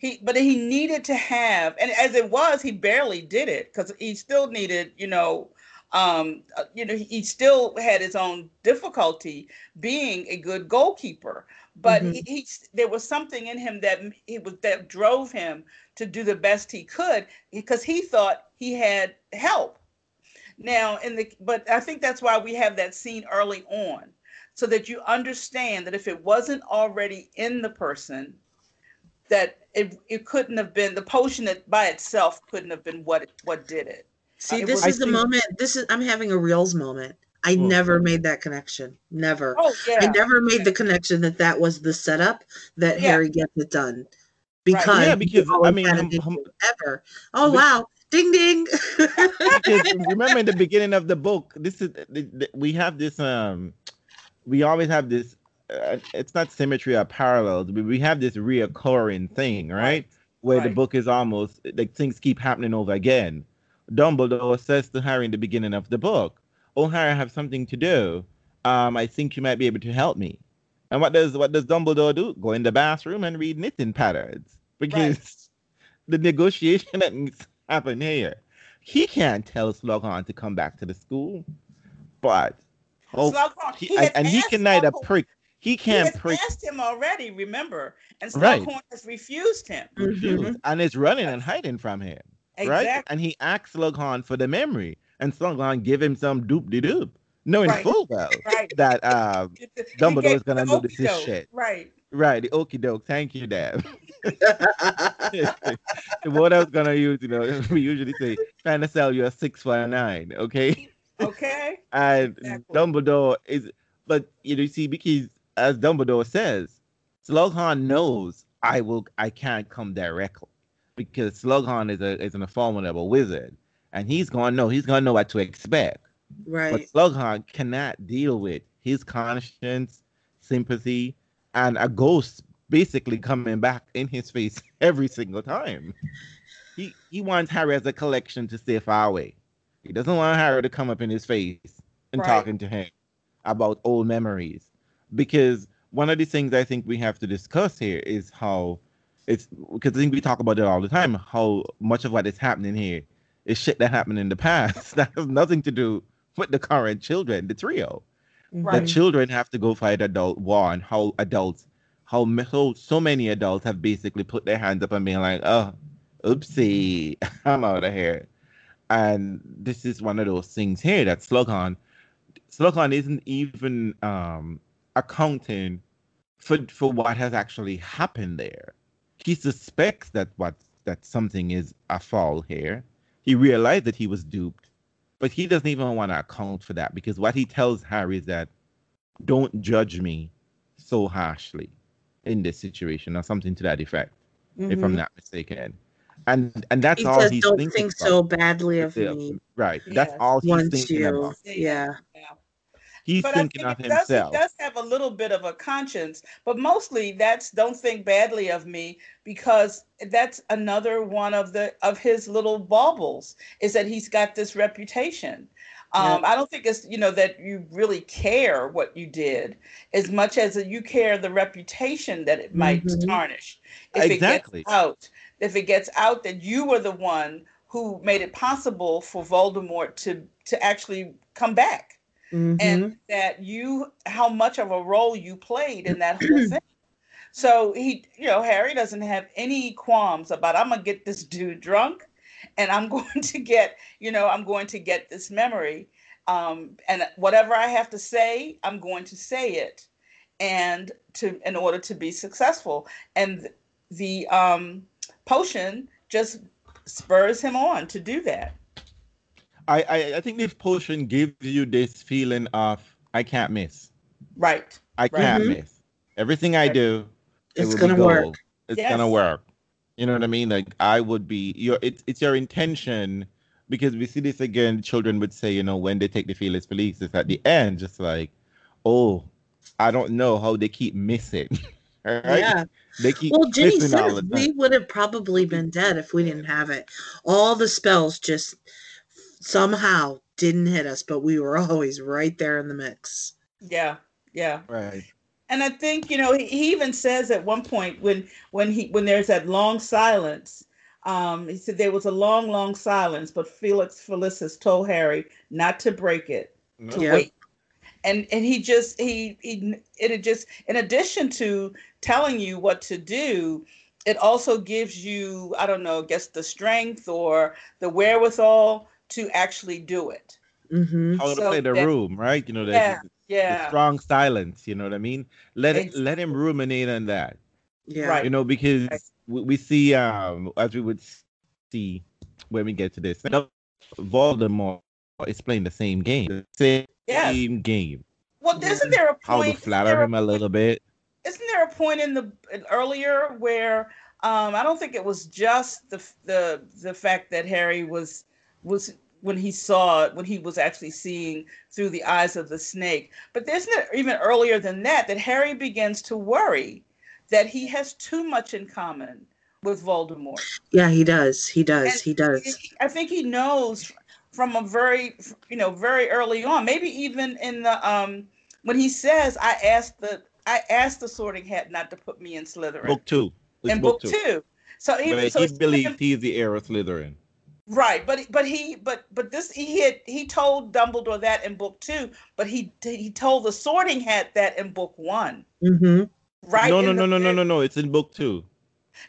He but he needed to have and as it was he barely did it cuz he still needed, you know, Um, uh, you know, he still had his own difficulty being a good goalkeeper, but Mhm. he, he there was something in him that he was that drove him to do the best he could because he thought he had help. Now, in the but I think that's why we have that scene early on, so that you understand that if it wasn't already in the person, that it, it couldn't have been the potion that by itself couldn't have been what what did it. See, I this will- is the I think- moment. This is I'm having a reels moment. I never made that connection. Never. Oh yeah, I never made the connection that that was the setup that Yeah. Harry gets it done. Because Yeah, because, I mean, had hum- an hum- issue ever. Oh Be- wow! Ding ding. because remember in the beginning of the book, this is the, the, we have this um, we always have this. Uh, it's not symmetry or parallels, but we have this reoccurring thing, right? Right. Where the book is almost like things keep happening over again. Dumbledore says to Harry in the beginning of the book, "Oh, Harry, I have something to do. Um, I think you might be able to help me." And what does what does Dumbledore do? Go in the bathroom and read knitting patterns because the negotiation that needs to happen here. He can't tell Slughorn to come back to the school, but oh, Slughorn, he, he and, and he can neither prick. He He can't has prick asked him already, remember, and Right. Slughorn has refused him. refuse, and is running and hiding from him, right? And he asks Slughorn for the memory, and Slughorn give him some doop de doop, knowing Right. full well Right. that uh, Dumbledore is gonna the notice this shit. Right. right, the okie doke. Thank you, Dad. what I was gonna use, you know, we usually say trying to sell you a six for a nine, okay? Okay. And Exactly. Dumbledore is, but you know, you see, because as Dumbledore says, Slughorn knows I will, I can't come directly because Slughorn is a is an formidable wizard, and he's gonna know, he's gonna know what to expect. Right. But. Slughorn cannot deal with his conscience, sympathy, and a ghost basically coming back in his face every single time. He he wants Harry as a collection to stay far away. He doesn't want Harry to come up in his face and Right. talking to him about old memories. Because one of the things I think we have to discuss here is how it's because I think we talk about it all the time, how much of what is happening here is shit that happened in the past that has nothing to do with the current children, the trio. Right. The children have to go fight adult war and how adults, how so, so many adults have basically put their hands up and being like, oh, oopsie, I'm out of here. And this is one of those things here that Slughorn, Slughorn isn't even um, accounting for for what has actually happened there. He suspects that what that something is a fall here. He realized that he was duped, but he doesn't even want to account for that because what he tells Harry is that don't judge me so harshly in this situation or something to that effect, if I'm Mhm. not mistaken. And and that's He all says, he's "Don't thinking think about. so badly of Yeah, me Right. That's all he's once thinking you." about. Yeah. Yeah. He's but thinking I of think it does, himself. It does have a little bit of a conscience, but mostly that's don't think badly of me because that's another one of the of his little baubles is that he's got this reputation. Um, I don't think it's you know that you really care what you did as much as you care the reputation that it might Mhm. tarnish. If Exactly. it gets out, if it gets out that you were the one who made it possible for Voldemort to to actually come back Mhm. and that you how much of a role you played in that whole thing. So he, you know, Harry doesn't have any qualms about I'm gonna get this dude drunk, and I'm going to get, you know, I'm going to get this memory, um, and whatever I have to say, I'm going to say it, and to in order to be successful. And the um, potion just spurs him on to do that. I, I I think this potion gives you this feeling of I can't miss. Right. I can't Mhm. miss. Everything I do, It's will be gonna work. gold. It's Yes. gonna work. You know what I mean? Like I would be your it's it's your intention because we see this again. Children would say, you know, when they take the Felix Felicis, it's at the end, just like, oh, I don't know how they keep missing. All right? Yeah. They keep Well, Ginny missing says we would have probably been dead if we didn't have it. All the spells just somehow didn't hit us, but we were always right there in the mix. Yeah. Yeah. Right. And I think you know he, he even says at one point when when he when there's that long silence, Um, he said there was a long, long silence, but Felix Felicis told Harry not to break it, to Yeah. wait. And and he just he he it had just in addition to telling you what to do, it also gives you I don't know, I guess the strength or the wherewithal to actually do it. hmm How to So play the that- room, right? You know, that Yeah, the Yeah. strong silence. You know what I mean? Let it, let him ruminate on that. Yeah. Right. You know, because Right. we, we see um as we would see when we get to this, Voldemort is playing the same game, the same Yes. game. Well, isn't there a point? How point? to isn't flatter there a him a little bit. isn't there a point in the in earlier where um I don't think it was just the the the fact that Harry was was when he saw when he was actually seeing through the eyes of the snake but there's not even earlier than that that Harry begins to worry that he has too much in common with Voldemort Yeah, he does. He does. And he does. I think he knows from a very, you know, very early on. Maybe even in the um when he says, "I asked the I asked the Sorting Hat not to put me in Slytherin." Book two. It's in book, two. So he, Where so he it's- believes he's the heir of Slytherin. Right, but but he but but this he had he told Dumbledore that in book two, but he he told the Sorting Hat that in book one. hmm Right? no, in no, the no, no, no, no, no. It's in book two.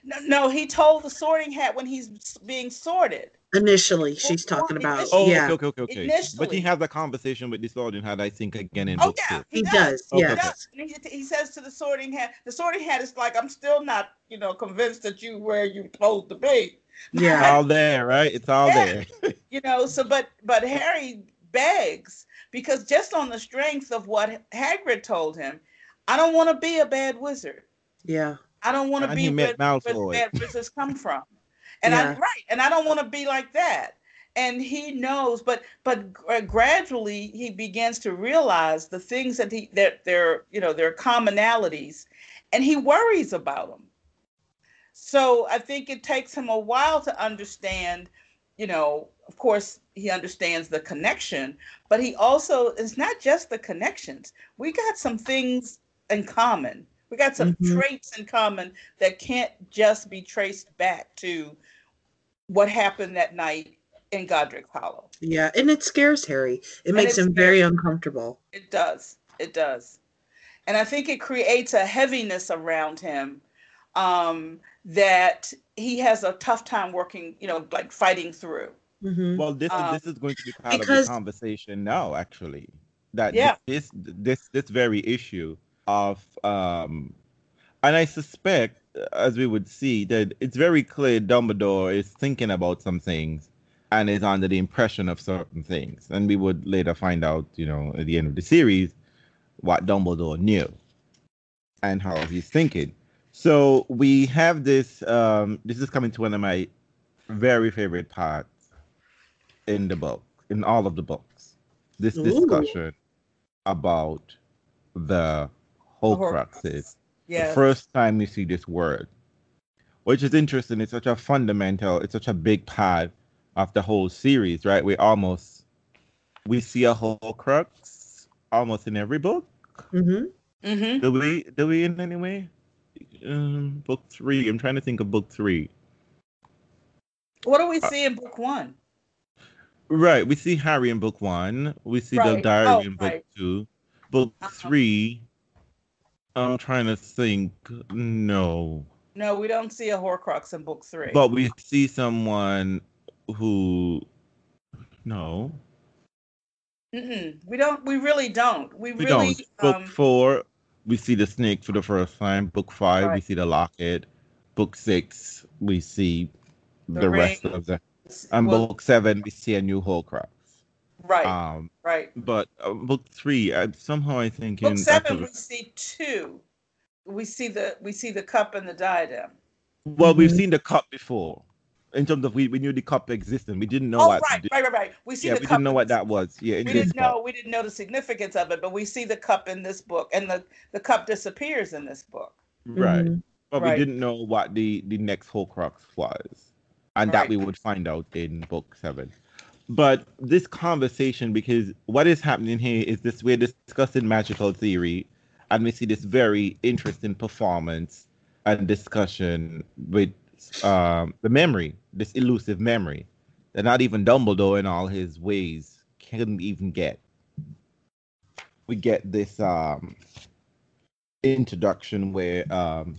no, no. He told the Sorting Hat when he's being sorted. Initially, she's Well, talking about. Oh, yeah, okay, okay, okay, okay. But he has a conversation with the Sorting Hat I think again in Oh book yeah, two. he does. Okay. He, does. He, he says to the sorting hat, the sorting hat is like, I'm still not, you know, convinced that you where you supposed to be. It's Yeah. all there, right? It's all Yeah. there. You know, so but but Harry begs because just on the strength of what Hagrid told him, I don't want to be a bad wizard. Yeah. I don't want to be he where, met where the Malfoy. bad wizards come from. And I Yeah. right, and I don't want to be like that. And he knows, but but gradually he begins to realize the things that he that there you know there are commonalities, and he worries about them. So I think it takes him a while to understand, you know, of course he understands the connection, but he also it's not just the connections. We got some things in common. We got some Mhm. traits in common that can't just be traced back to what happened that night in Godric Hollow. Yeah. And it scares Harry. It makes it him very uncomfortable. It does. It does. And I think it creates a heaviness around him um, that he has a tough time working, you know, like fighting through. hmm Well, this Um, is this is going to be part because- of the conversation now, actually. That Yeah. this this this very issue of um, and I suspect, uh, as we would see, that it's very clear Dumbledore is thinking about some things and is under the impression of certain things, and we would later find out, you know, at the end of the series, what Dumbledore knew and how he's thinking. So we have this. Um, this is coming to one of my very favorite parts in the book, in all of the books. This Ooh. discussion about the Horcruxes. Yeah. The first time you see this word, which is interesting. It's such a fundamental. It's such a big part of the whole series, right? We almost we see a Horcrux almost in every book. hmm hmm Do we? Do we in any way? Um, book three. I'm trying to think of book three. What do we see in book one? Right. We see Harry in book one. We see the diary Oh, in book right. two. Book Uh-huh. three. I'm trying to think. No. No, we don't see a Horcrux in book three. But we see someone who. No. Mm-mm. we don't. We really don't. We, We really. don't. Book um, four, we see the snake for the first time. Book five, we see the locket. Book six, we see The the, rest of the. And well, book seven, we see a new Horcrux. right, Um, right. but uh, book three, I, somehow I think in Book in seven, after- we see two. We see the we see the cup and the diadem. well, we've seen the cup before. In terms of we, we knew the cup existed. We didn't know oh, what. right, right, right, right. We see yeah, the we cup. didn't know what that was. Yeah, We didn't book. know. We didn't know the significance of it, but we see the cup in this book, and the the cup disappears in this book. Right. Mhm. But Right. we didn't know what the the next Horcrux was, and that we would find out in book seven. But this conversation, because what is happening here is this: we're discussing magical theory, and we see this very interesting performance and discussion with meets um, the memory, this elusive memory that not even Dumbledore in all his ways can even get. We get this um, introduction where um,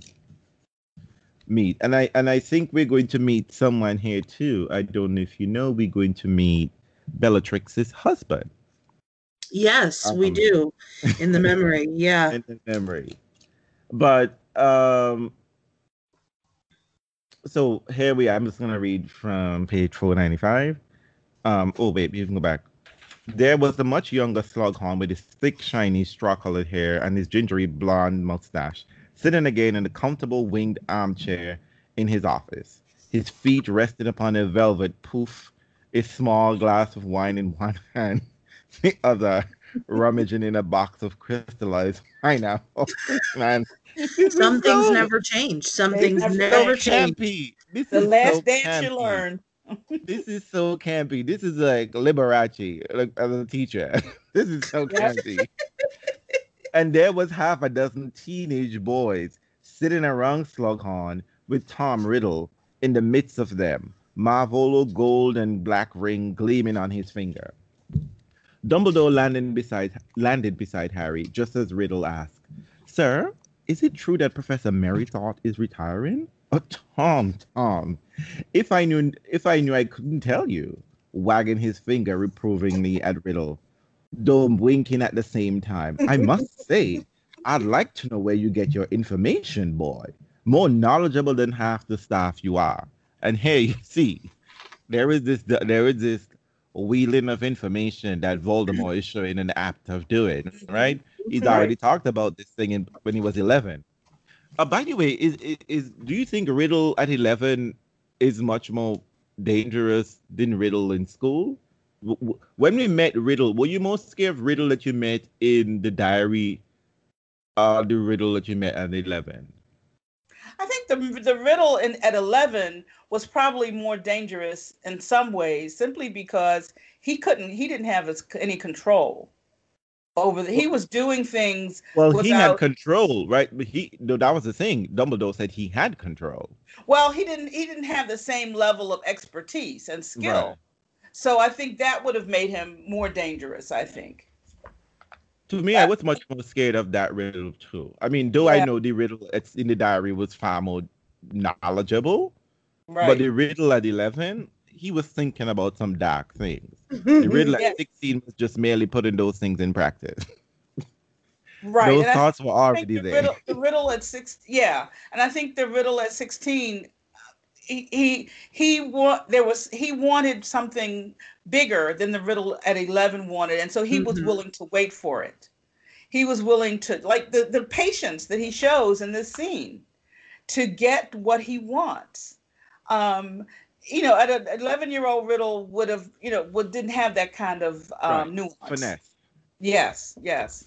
meet, and I and I think we're going to meet someone here too. I don't know if you know, we're going to meet Bellatrix's husband. Yes, we Um, do. In the memory. Yeah. in the memory. But um so here we are. I'm just gonna read from page 495. Um oh wait, you can go back. There was a much younger Slughorn with his thick, shiny, straw-colored hair and his gingery blonde mustache, sitting again in a comfortable winged armchair in his office. His feet rested upon a velvet poof, a small glass of wine in one hand, the other rummaging in a box of crystallized pineapple. Man, Some things so- never change. Some things never never so change. campy. This The is last so dance you campy. learn. This is so campy. This is like Liberace, like as a teacher. this is so campy. and there was half a dozen teenage boys sitting around Slughorn with Tom Riddle in the midst of them, Marvolo gold and black ring gleaming on his finger. Dumbledore landed beside landed beside Harry just as Riddle asked, "Sir, is it true that Professor Merrythought is retiring?" Oh, Tom, Tom, if I knew, if I knew, I couldn't tell you. Wagging his finger reprovingly at Riddle, though winking at the same time. I must say, I'd like to know where you get your information, boy. More knowledgeable than half the staff you are. And here you see, there is this, there is this wheeling of information that Voldemort is showing an act of doing. Right? He's already talked about this thing in, when he was eleven. Uh, by the way, is, is is do you think Riddle at eleven is much more dangerous than Riddle in school? W- w- When we met Riddle, were you more scared of Riddle that you met in the diary, uh, the Riddle that you met at eleven? I think the the riddle in at eleven was probably more dangerous in some ways, simply because he couldn't he didn't have his, any control over the, he was doing things Well, he had Without- control, right? But he, no, that was the thing. Dumbledore said he had control. well he didn't he didn't have the same level of expertise and skill Right. so i think that would have made him more dangerous i think To me, I was much more scared of that riddle too. I mean, though Yeah. I know the riddle it's in the diary was far more knowledgeable, right but the riddle at eleven, he was thinking about some dark things. The mm-hmm. riddle Yeah. at sixteen was just merely putting those things in practice. right Those and I thoughts were already the there. riddle, the riddle at six yeah and i think the riddle at 16 he he he wa- there was he wanted something bigger than the riddle at 11 wanted and so he was Mhm. willing to wait for it he was willing to like the the patience that he shows in this scene to get what he wants um you know at an 11 year old riddle would have you know would didn't have that kind of um Right. nuance Finesse. yes yes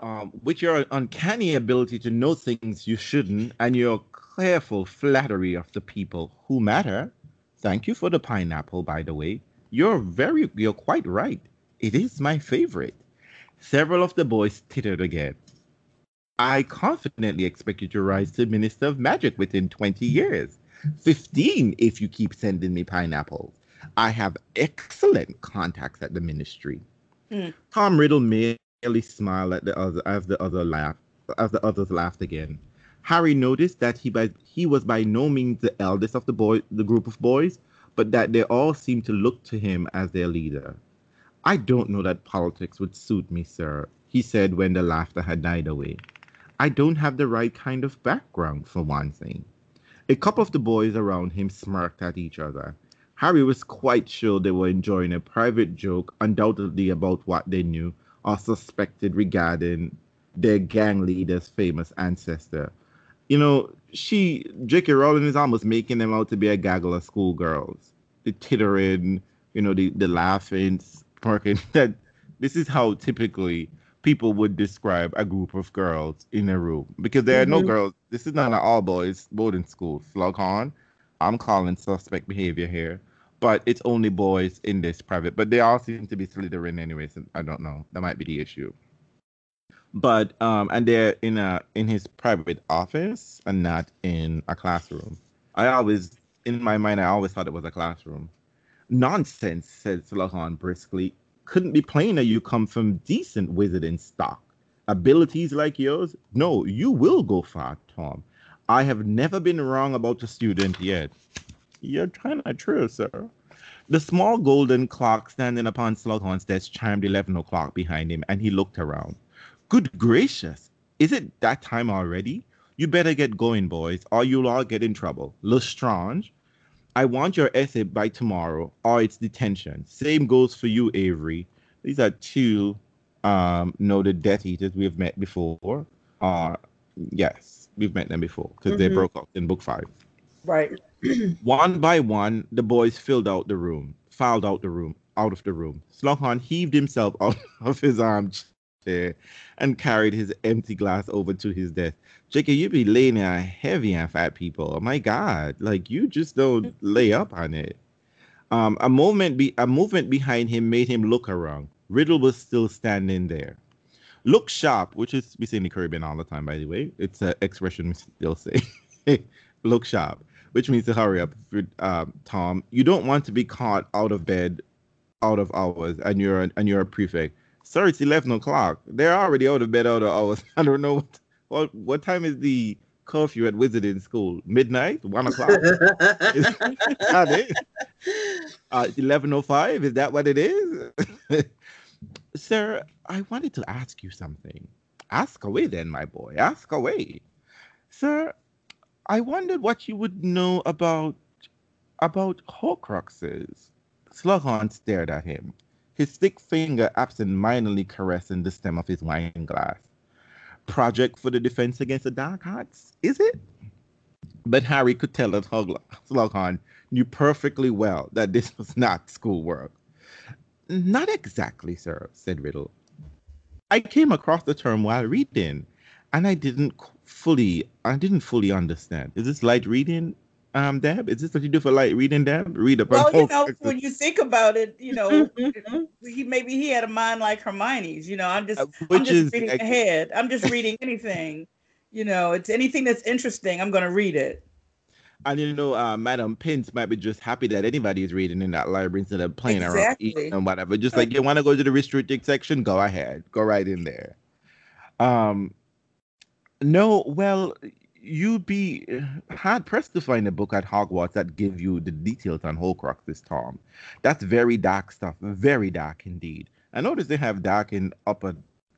um, with your uncanny ability to know things you shouldn't and your careful flattery of the people who matter. Thank you for the pineapple, by the way. You're very, you're quite right. It is my favorite. Several of the boys tittered again. I confidently expect you to rise to Minister of Magic within 20 years. 15 if you keep sending me pineapples. I have excellent contacts at the ministry. Hmm. Tom Riddle merely smiled at the other as the other laughed as the others laughed again. Harry noticed that he by he was by no means the eldest of the boy the group of boys, but that they all seemed to look to him as their leader. I don't know that politics would suit me, sir, he said when the laughter had died away. I don't have the right kind of background, for one thing. A couple of the boys around him smirked at each other. Harry was quite sure they were enjoying a private joke, undoubtedly about what they knew or suspected regarding their gang leader's famous ancestor. You know, she, J.K. Rowling is almost making them out to be a gaggle of schoolgirls. The tittering, you know, the, the laughing, smirking. That this is how typically people would describe a group of girls in a room because there are no Mhm. girls. This is not an all boys boarding school. Slughorn, I'm calling suspect behavior here, but it's only boys in this private. But they all seem to be Slytherin anyway, so I don't know. That might be the issue. But um, and they're in a in his private office and not in a classroom. I always, in my mind, I always thought it was a classroom. Nonsense, said Slughorn briskly. Couldn't be plainer you come from decent wizarding stock. Abilities like yours? No, you will go far, Tom. I have never been wrong about a student yet. You're kind of true, sir. The small golden clock standing upon Slughorn's desk chimed 11 o'clock behind him, and he looked around. Good gracious, is it that time already? You better get going, boys, or you'll all get in trouble. Lestrange, I want your essay by tomorrow, or it's detention. Same goes for you, Avery. These are two um, noted Death Eaters we have met before. Uh, yes, we've met them before because mm-hmm. they broke up in book five. Right. one by one, the boys filled out the room, filed out the room, out of the room. Slughorn heaved himself out of his armchair and carried his empty glass over to his desk. Jacob, you be laying there heavy on fat people. Oh my God, like you just don't lay up on it. Um, a movement be a movement behind him made him look around. Riddle was still standing there. Look sharp, which is we say in the Caribbean all the time, by the way. It's an expression we still say. look sharp which means to hurry up, uh, Tom. You don't want to be caught out of bed, out of hours, and you're and you're a prefect. Sir, it's eleven o'clock. They're already out of bed out of hours. I don't know what what, what time is the curfew at Wizarding School? Midnight, one o'clock. is that it? Uh, eleven o oh five. Is that what it is? Sir, I wanted to ask you something. Ask away, then, my boy. Ask away, sir. I wondered what you would know about about Horcruxes. Slughorn stared at him, his thick finger absent-mindedly caressing the stem of his wine glass. Project for the defense against the Dark Arts, is it? But Harry could tell that Slughorn knew perfectly well that this was not schoolwork. Not exactly, sir, said Riddle. I came across the term while reading, and I didn't fully I didn't fully understand. Is this light reading, um, Deb? Is this what you do for like reading, Deb? Read up. Well, you know, when you think about it, you know, he maybe he had a mind like Hermione's. You know, I'm just uh, I'm just is, reading I, ahead. I'm just reading anything. You know, it's anything that's interesting. I'm going to read it. And you know, uh, Madam Pince might be just happy that anybody is reading in that library instead of playing around. exactly. around and whatever. Just like you want to go to the restricted section, go ahead, go right in there. Um, no, well, you'd be uh, hard pressed to find a book at Hogwarts that give you the details on Horcruxes, Tom. That's very dark stuff, very dark indeed. I notice they have dark in upper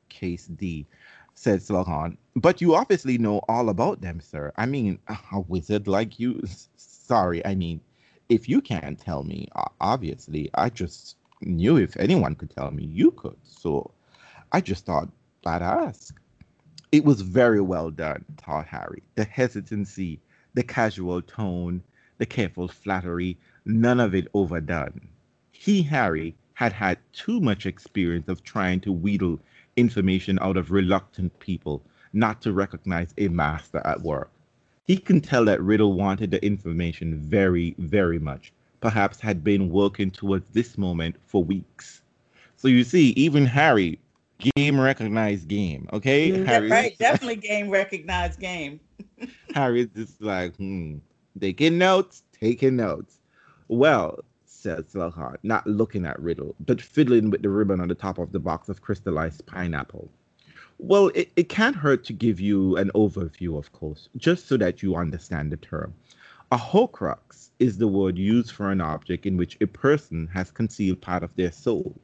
case D, said Slughorn. But you obviously know all about them, sir. I mean, a wizard like you. Sorry, I mean, if you can't tell me, obviously, I just knew if anyone could tell me, you could. So I just thought I'd ask. It was very well done, thought Harry. The hesitancy, the casual tone, the careful flattery, none of it overdone. He, Harry, had had too much experience of trying to wheedle information out of reluctant people not to recognize a master at work. He can tell that Riddle wanted the information very, very much, perhaps had been working towards this moment for weeks. So you see, even Harry game recognized game. Okay, Harry, right, definitely game recognized game. Harry's just like, hmm, taking notes, taking notes. Well, said Slughorn, not looking at Riddle, but fiddling with the ribbon on the top of the box of crystallized pineapple. Well, it, it can't hurt to give you an overview, of course, just so that you understand the term. A Horcrux is the word used for an object in which a person has concealed part of their soul.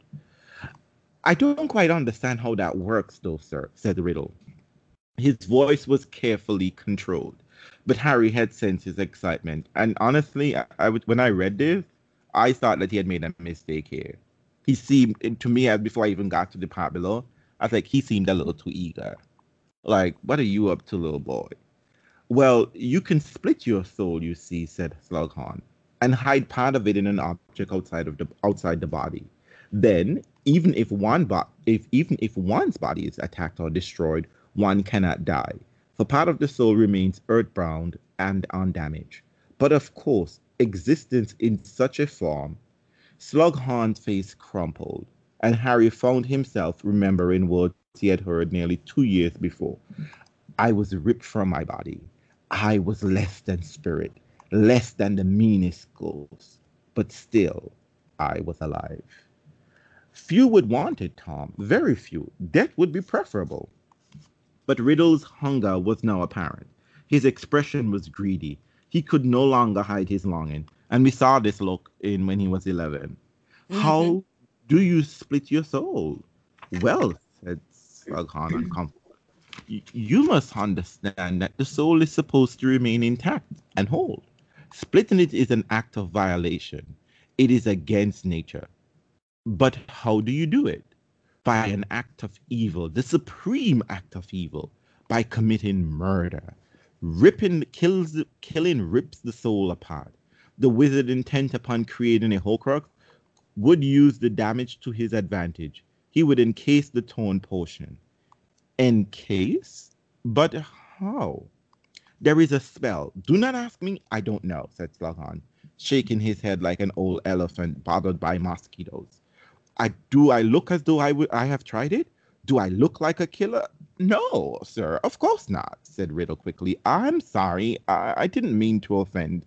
I don't quite understand how that works, though, sir, said Riddle. His voice was carefully controlled, but Harry had sensed his excitement. And honestly, I, I when I read this, I thought that he had made a mistake here. He seemed to me, as before I even got to the part below, I was like, he seemed a little too eager. Like, what are you up to, little boy? Well, you can split your soul, you see, said Slughorn, and hide part of it in an object outside of the outside the body. Then, even if one bo- if even if one's body is attacked or destroyed, one cannot die, for part of the soul remains earthbound and undamaged. But of course, existence in such a form, Slughorn's face crumpled, and Harry found himself remembering words he had heard nearly two years before. I was ripped from my body. I was less than spirit. less than the meanest ghost, but still, I was alive. Few would want it, Tom. Very few. Death would be preferable. But Riddle's hunger was now apparent. His expression was greedy. He could no longer hide his longing. And we saw this look in when he was 11. Mm-hmm. How do you split your soul? Well, said Slughorn uncomfortably. You must understand that the soul is supposed to remain intact and whole. Splitting it is an act of violation. It is against nature. But how do you do it? By an act of evil, the supreme act of evil, by committing murder. Ripping kills killing rips the soul apart. The wizard intent upon creating a Horcrux would use the damage to his advantage. He would encase the torn portion. Encase? But how? There is a spell. Do not ask me. I don't know, said Slughorn, shaking his head like an old elephant bothered by mosquitoes. I do I look as though I would I have tried it? Do I look like a killer? No, sir, of course not, said Riddle quickly. I'm sorry. I, I didn't mean to offend.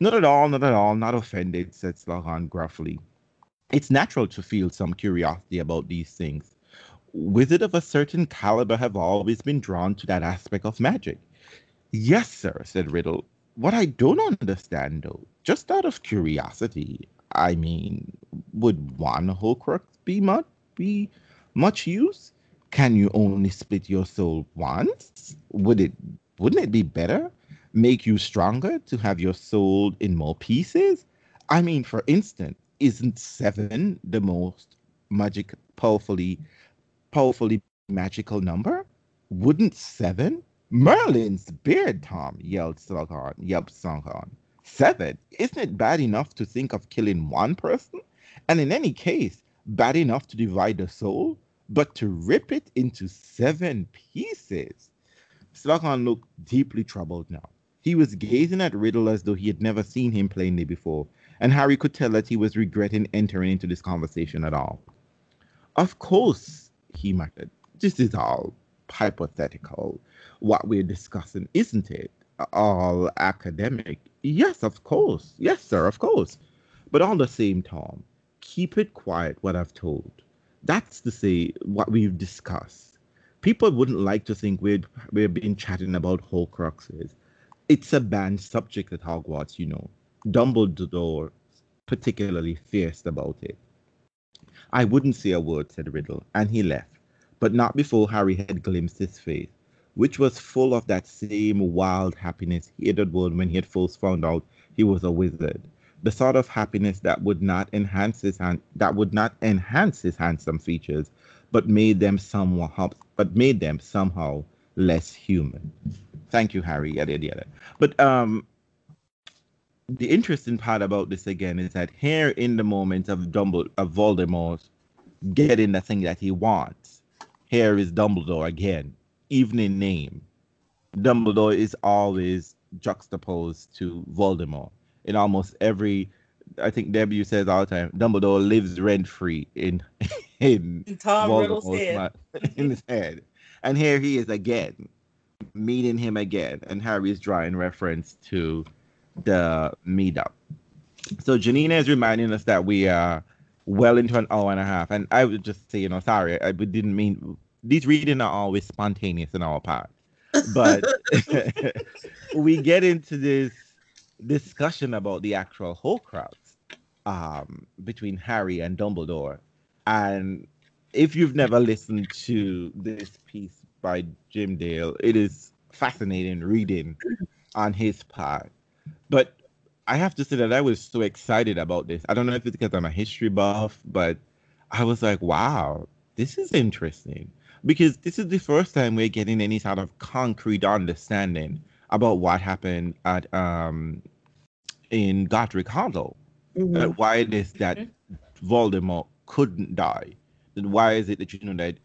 Not at all, not at all, not offended, said Slughorn gruffly. It's natural to feel some curiosity about these things. Wizards of a certain caliber have always been drawn to that aspect of magic. Yes, sir, said Riddle. What I don't understand, though, just out of curiosity, I mean, would one Horcrux be much be much use? Can you only split your soul once? Would it wouldn't it be better? Make you stronger to have your soul in more pieces? I mean, for instance, isn't seven the most magic powerfully powerfully magical number? Wouldn't seven? Merlin's beard, Tom, yelled Slughorn, yelped Slughorn. Seven? Isn't it bad enough to think of killing one person? And in any case, bad enough to divide the soul, but to rip it into seven pieces. Slughorn looked deeply troubled now. He was gazing at Riddle as though he had never seen him plainly before, and Harry could tell that he was regretting entering into this conversation at all. Of course, he muttered. This is all hypothetical, what we're discussing, isn't it? All academic. Yes, of course. Yes, sir, of course. But on the same time, keep it quiet what I've told. That's to say what we've discussed. People wouldn't like to think we'd we've been chatting about Horcruxes. It's a banned subject at Hogwarts, you know. Dumbledore particularly fierce about it. I wouldn't say a word, said Riddle, and he left, but not before Harry had glimpsed his face which was full of that same wild happiness he had won when he had first found out he was a wizard. The sort of happiness that would not enhance his hand, that would not enhance his handsome features, but made them somewhat but made them somehow less human. Thank you, Harry. Yada yada. But um, the interesting part about this again is that here in the moment of Dumbledore, of Voldemort getting the thing that he wants, here is Dumbledore again evening name, Dumbledore is always juxtaposed to Voldemort in almost every. I think Debbie says all the time, Dumbledore lives rent free in in, in Tom Riddle's head. in his head, and here he is again, meeting him again, and Harry is drawing reference to the meetup. So Janina is reminding us that we are well into an hour and a half, and I would just say, you know, sorry, I didn't mean these readings are always spontaneous in our part, but we get into this discussion about the actual Horcrux um, between Harry and Dumbledore, and if you've never listened to this piece by Jim Dale, it is fascinating reading on his part. But I have to say that I was so excited about this. I don't know if it's because I'm a history buff, but I was like, wow, this is interesting because this is the first time we're getting any sort of concrete understanding about what happened at um in Godric Hollow. Mm-hmm. Uh, why it is that mm-hmm. Voldemort couldn't die. And why is it that you know that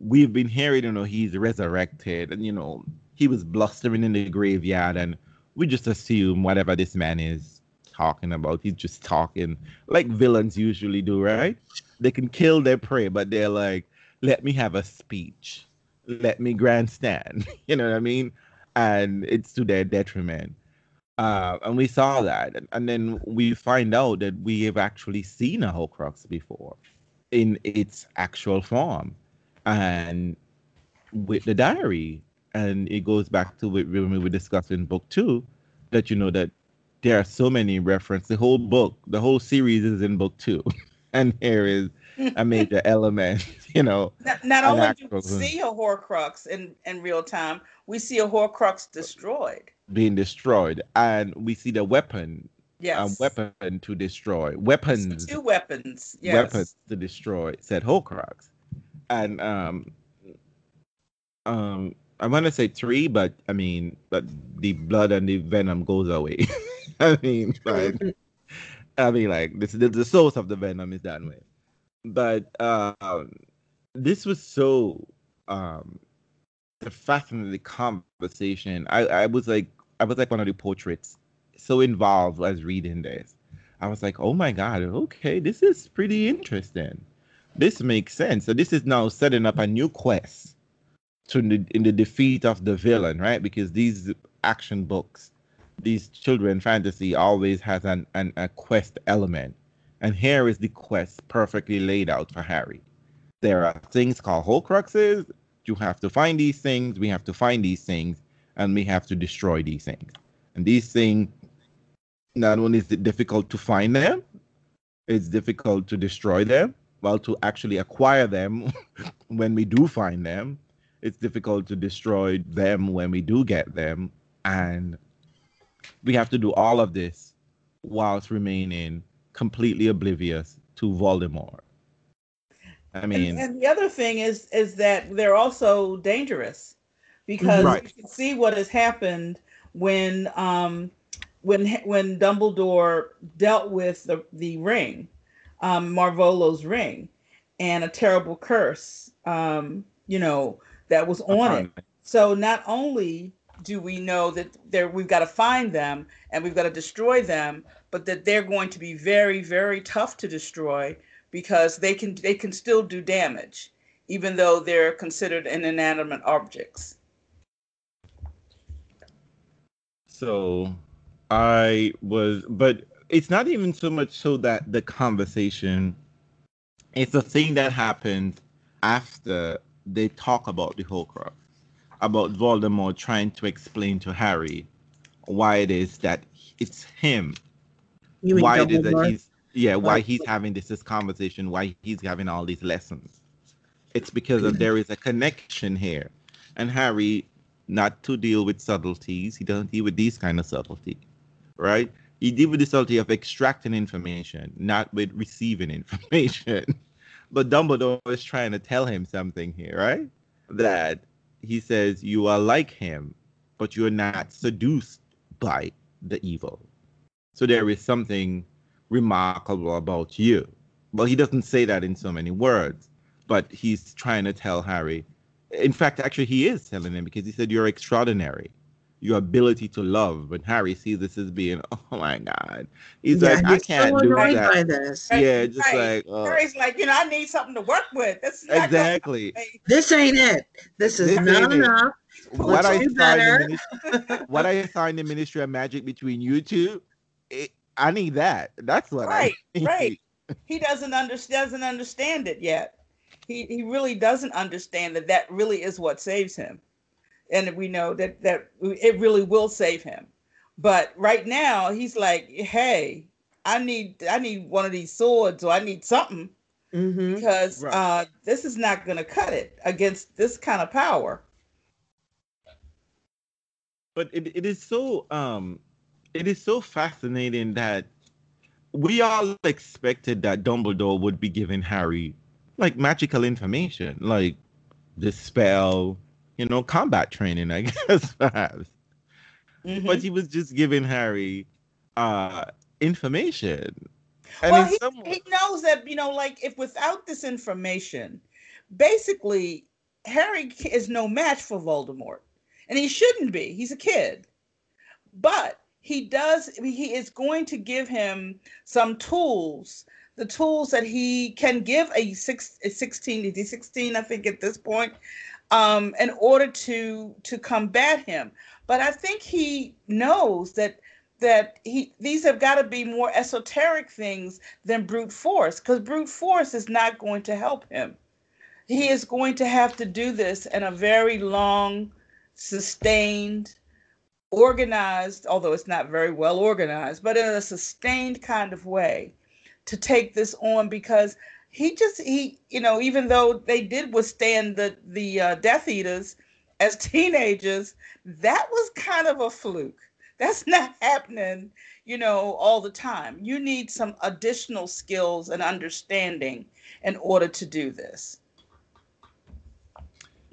we've been hearing, you know, he's resurrected and you know he was blustering in the graveyard and we just assume whatever this man is talking about, he's just talking like villains usually do, right? They can kill their prey, but they're like, let me have a speech, let me grandstand. You know what I mean? And it's to their detriment. Uh, and we saw that, and, then we find out that we have actually seen a Horcrux before, in its actual form, and with the diary, and it goes back to what we were discussing book two, that you know that there are so many references. The whole book, the whole series is in book two, and here is a major element. You know, not, not only do we see a Horcrux in in real time, we see a Horcrux destroyed, being destroyed, and we see the weapon. Yes. A weapon to destroy. Weapons. Two weapons. Yes. Weapons to destroy said Horcrux, and um, um, I want to say three, but I mean, but the blood and the venom goes away. I mean, like, I mean, like this, the, the source of the venom is that way. But um, this was so um, a fascinating conversation. I, I was like, I was like one of the portraits, so involved as reading this. I was like, oh my god, okay, this is pretty interesting. This makes sense. So this is now setting up a new quest to the, in the defeat of the villain, right? Because these action books, these children fantasy always has an, an a quest element. And here is the quest perfectly laid out for Harry. There are things called Horcruxes. You have to find these things. We have to find these things, and we have to destroy these things. And these things, not only is it difficult to find them, it's difficult to destroy them. Well, to actually acquire them when we do find them, it's difficult to destroy them when we do get them. And we have to do all of this whilst remaining completely oblivious to Voldemort. I mean, and, and, the other thing is is that they're also dangerous because right. you can see what has happened when um, when when Dumbledore dealt with the the ring, um, Marvolo's ring, and a terrible curse. Um, you know, that was on it. So not only do we know that there we've got to find them and we've got to destroy them, but that they're going to be very, very tough to destroy because they can they can still do damage, even though they're considered inanimate objects. So I was but it's not even so much so that the conversation it's a thing that happened after they talk about the Horcrux, about Voldemort trying to explain to Harry why it is that it's him. You why it is that he's yeah, why he's having this, this conversation, why he's having all these lessons. It's because of, there is a connection here. And Harry, not to deal with subtleties, he doesn't deal with these kind of subtlety, right? He deal with the subtlety of extracting information, not with receiving information. But Dumbledore is trying to tell him something here, right? That he says you are like him, but you're not seduced by the evil. So there is something remarkable about you. Well, he doesn't say that in so many words, but he's trying to tell Harry. In fact, actually, he is telling him because he said, You're extraordinary your ability to love. But Harry sees this as being, oh my God. He's yeah, like, I can't do that. By this. Yeah, just right. like uh, Harry's like, you know, I need something to work with. This exactly. This ain't it. This is this not enough. What I, ministry, what I signed the Ministry of Magic between you two, it, I need that. That's what right, I right. He doesn't understand doesn't understand it yet. He he really doesn't understand that that really is what saves him and we know that that it really will save him. But right now, he's like, "Hey, I need I need one of these swords, or I need something." Mm-hmm. Because right. uh, this is not going to cut it against this kind of power. But it, it is so um, it is so fascinating that we all expected that Dumbledore would be giving Harry like magical information, like the spell, you know, combat training, I guess, perhaps. Mm-hmm. But he was just giving Harry uh, information. And well, he, some... he knows that, you know, like if without this information, basically, Harry is no match for Voldemort. And he shouldn't be. He's a kid. But he does, he is going to give him some tools the tools that he can give a, six, a 16 is he 16 i think at this point um, in order to to combat him. But I think he knows that that he these have got to be more esoteric things than brute force because brute force is not going to help him he is going to have to do this in a very long sustained organized although it's not very well organized but in a sustained kind of way to take this on because he just he you know even though they did withstand the the uh, death eaters as teenagers that was kind of a fluke that's not happening, you know, all the time. You need some additional skills and understanding in order to do this.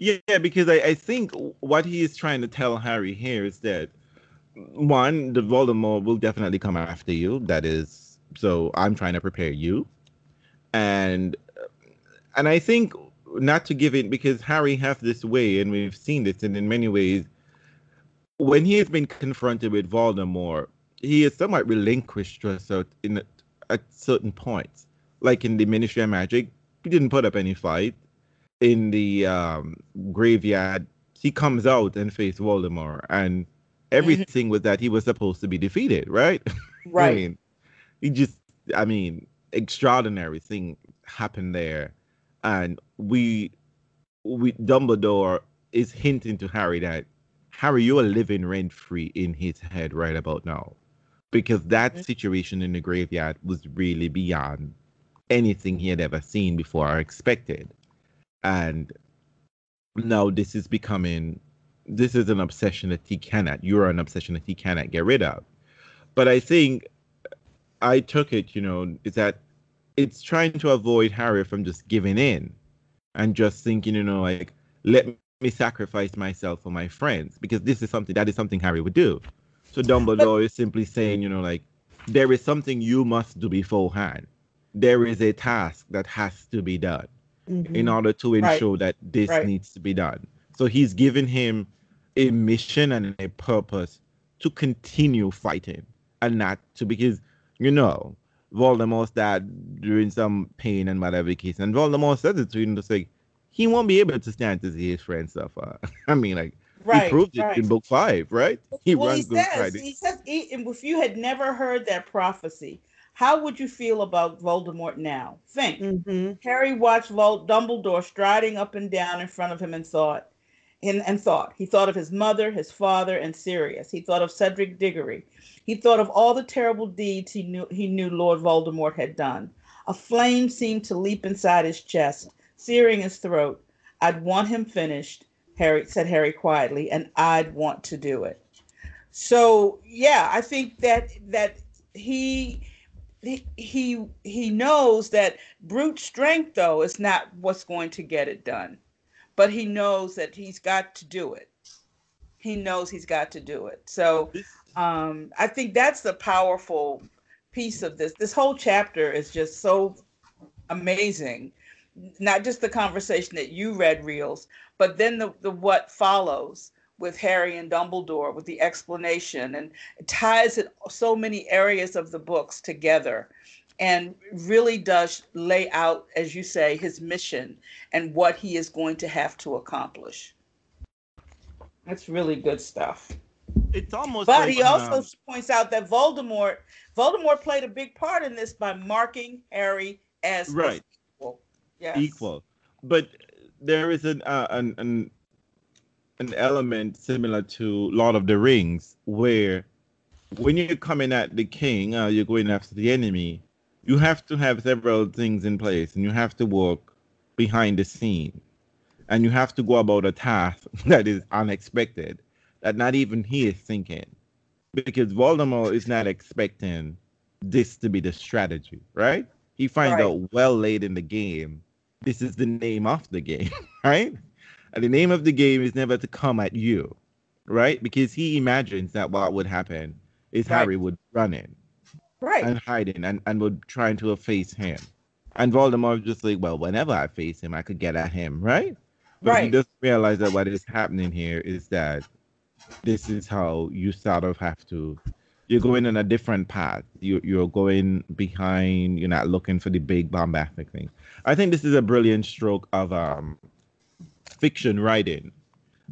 Yeah, because I, I think what he is trying to tell Harry here is that one, the Voldemort will definitely come after you. That is, so I'm trying to prepare you, and and I think not to give it because Harry have this way, and we've seen this, and in many ways when he has been confronted with Voldemort, he is somewhat relinquished trust in at certain points. Like in the Ministry of Magic, he didn't put up any fight. In the um, graveyard, he comes out and faces Voldemort, and everything was that he was supposed to be defeated, right? Right. I mean, he just, I mean, extraordinary thing happened there, and we, we Dumbledore is hinting to Harry that Harry, you are living rent free in his head right about now. Because that mm-hmm. situation in the graveyard was really beyond anything he had ever seen before or expected. And now this is becoming this is an obsession that he cannot you're an obsession that he cannot get rid of. But I think I took it, you know, is that it's trying to avoid Harry from just giving in and just thinking, you know, like let me sacrifice myself for my friends because this is something that is something Harry would do. So Dumbledore is simply saying, you know, like there is something you must do beforehand. There is a task that has to be done mm-hmm. in order to ensure right. that this right. needs to be done. So he's given him a mission and a purpose to continue fighting and not to because you know Voldemort's dad during some pain and whatever case, and Voldemort says it to him to say, he won't be able to stand to see his friend suffer. I mean, like right, he proved right. it in book five, right? He well, runs he says, he says, if you had never heard that prophecy, how would you feel about Voldemort now? Think. Mm-hmm. Harry watched Vol- Dumbledore striding up and down in front of him and thought, and, and thought. He thought of his mother, his father, and Sirius. He thought of Cedric Diggory. He thought of all the terrible deeds he knew he knew Lord Voldemort had done. A flame seemed to leap inside his chest searing his throat. I'd want him finished, Harry said Harry quietly, and I'd want to do it. So yeah, I think that that he he he, knows that brute strength though is not what's going to get it done. But he knows that he's got to do it. He knows he's got to do it. So um, I think that's the powerful piece of this. This whole chapter is just so amazing not just the conversation that you read reels, but then the, the what follows with Harry and Dumbledore with the explanation and it ties it so many areas of the books together and really does lay out, as you say, his mission and what he is going to have to accomplish. That's really good stuff. It's almost But like, he also um, points out that Voldemort Voldemort played a big part in this by marking Harry as right yes. equal. But there is an, uh, an an an element similar to Lord of the Rings where when you're coming at the king, uh, you're going after the enemy. You have to have several things in place, and you have to work behind the scene, and you have to go about a task that is unexpected, that not even he is thinking, because Voldemort is not expecting this to be the strategy, right? He finds right. out well late in the game this is the name of the game, right? And the name of the game is never to come at you, right? Because he imagines that what would happen is right. Harry would run in, right, and hide in, and, and would trying to face him. And Voldemort just like, well, whenever I face him, I could get at him, right? But right. he doesn't realize that what is happening here is that this is how you sort of have to you're going on a different path. You you're going behind. You're not looking for the big bombastic thing. I think this is a brilliant stroke of um, fiction writing,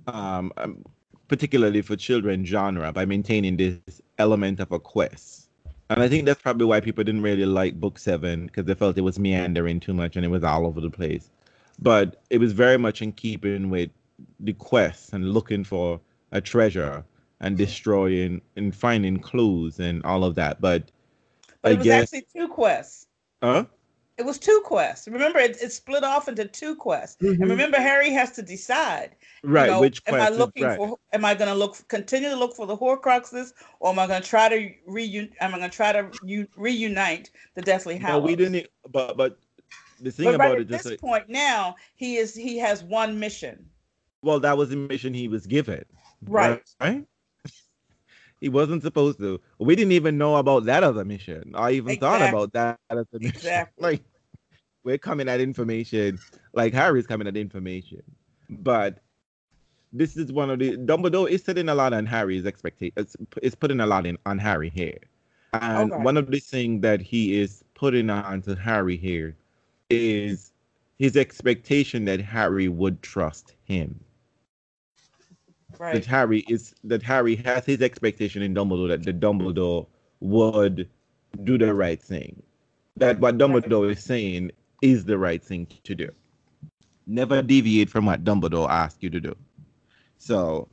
um, um, particularly for children genre, by maintaining this element of a quest. And I think that's probably why people didn't really like book seven because they felt it was meandering too much and it was all over the place. But it was very much in keeping with the quest and looking for a treasure and destroying and finding clues and all of that. But, But I it was guess, actually two quests. huh? It was two quests. Remember, it, it split off into two quests. Mhm. And remember, Harry has to decide. you Right, know, which am I quest looking right. for? Am I going to look continue to look for the Horcruxes, or am I going to try to reun? Am I going to try to u- reunite the Deathly Hallows? But we didn't. But but the thing But about right it, at this like, point now, he is he has one mission. well, that was the mission he was given. Right. Right. he wasn't supposed to. We didn't even know about that other mission. I even thought about that other mission. Exactly. Like we're coming at information, like Harry's coming at information, but. This is one of the Dumbledore is setting a lot on Harry's expectations. It's putting a lot in on Harry here, and Okay. one of the things that he is putting on to Harry here is his expectation that Harry would trust him. Right. That Harry is that Harry has his expectation in Dumbledore that the Dumbledore would do the right thing. That what Dumbledore is saying is the right thing to do. Never deviate from what Dumbledore asked you to do. So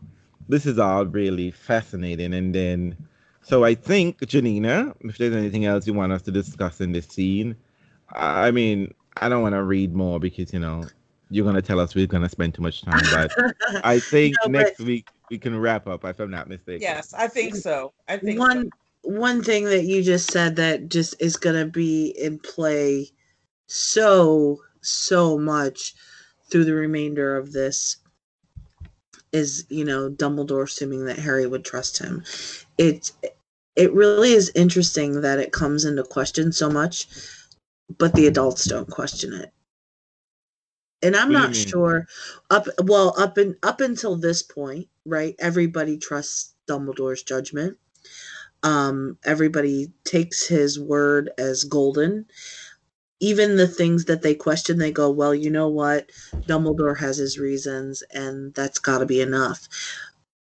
this is all really fascinating. And then so I think Janina, if there's anything else you want us to discuss in this scene, I mean, I don't want to read more because you know you're gonna tell us we're gonna spend too much time, but I think No, but- next week we can wrap up if I'm not mistaken. Yes, I think so. I think one one thing that you just said that just is going to be in play so so much through the remainder of this is you know Dumbledore assuming that Harry would trust him. It it really is interesting that it comes into question so much, but the adults don't question it. And I'm not sure up well up and up until this point, right? Everybody trusts Dumbledore's judgment. Um everybody takes his word as golden. Even the things that they question, they go, well, you know what? Dumbledore has his reasons, and that's got to be enough.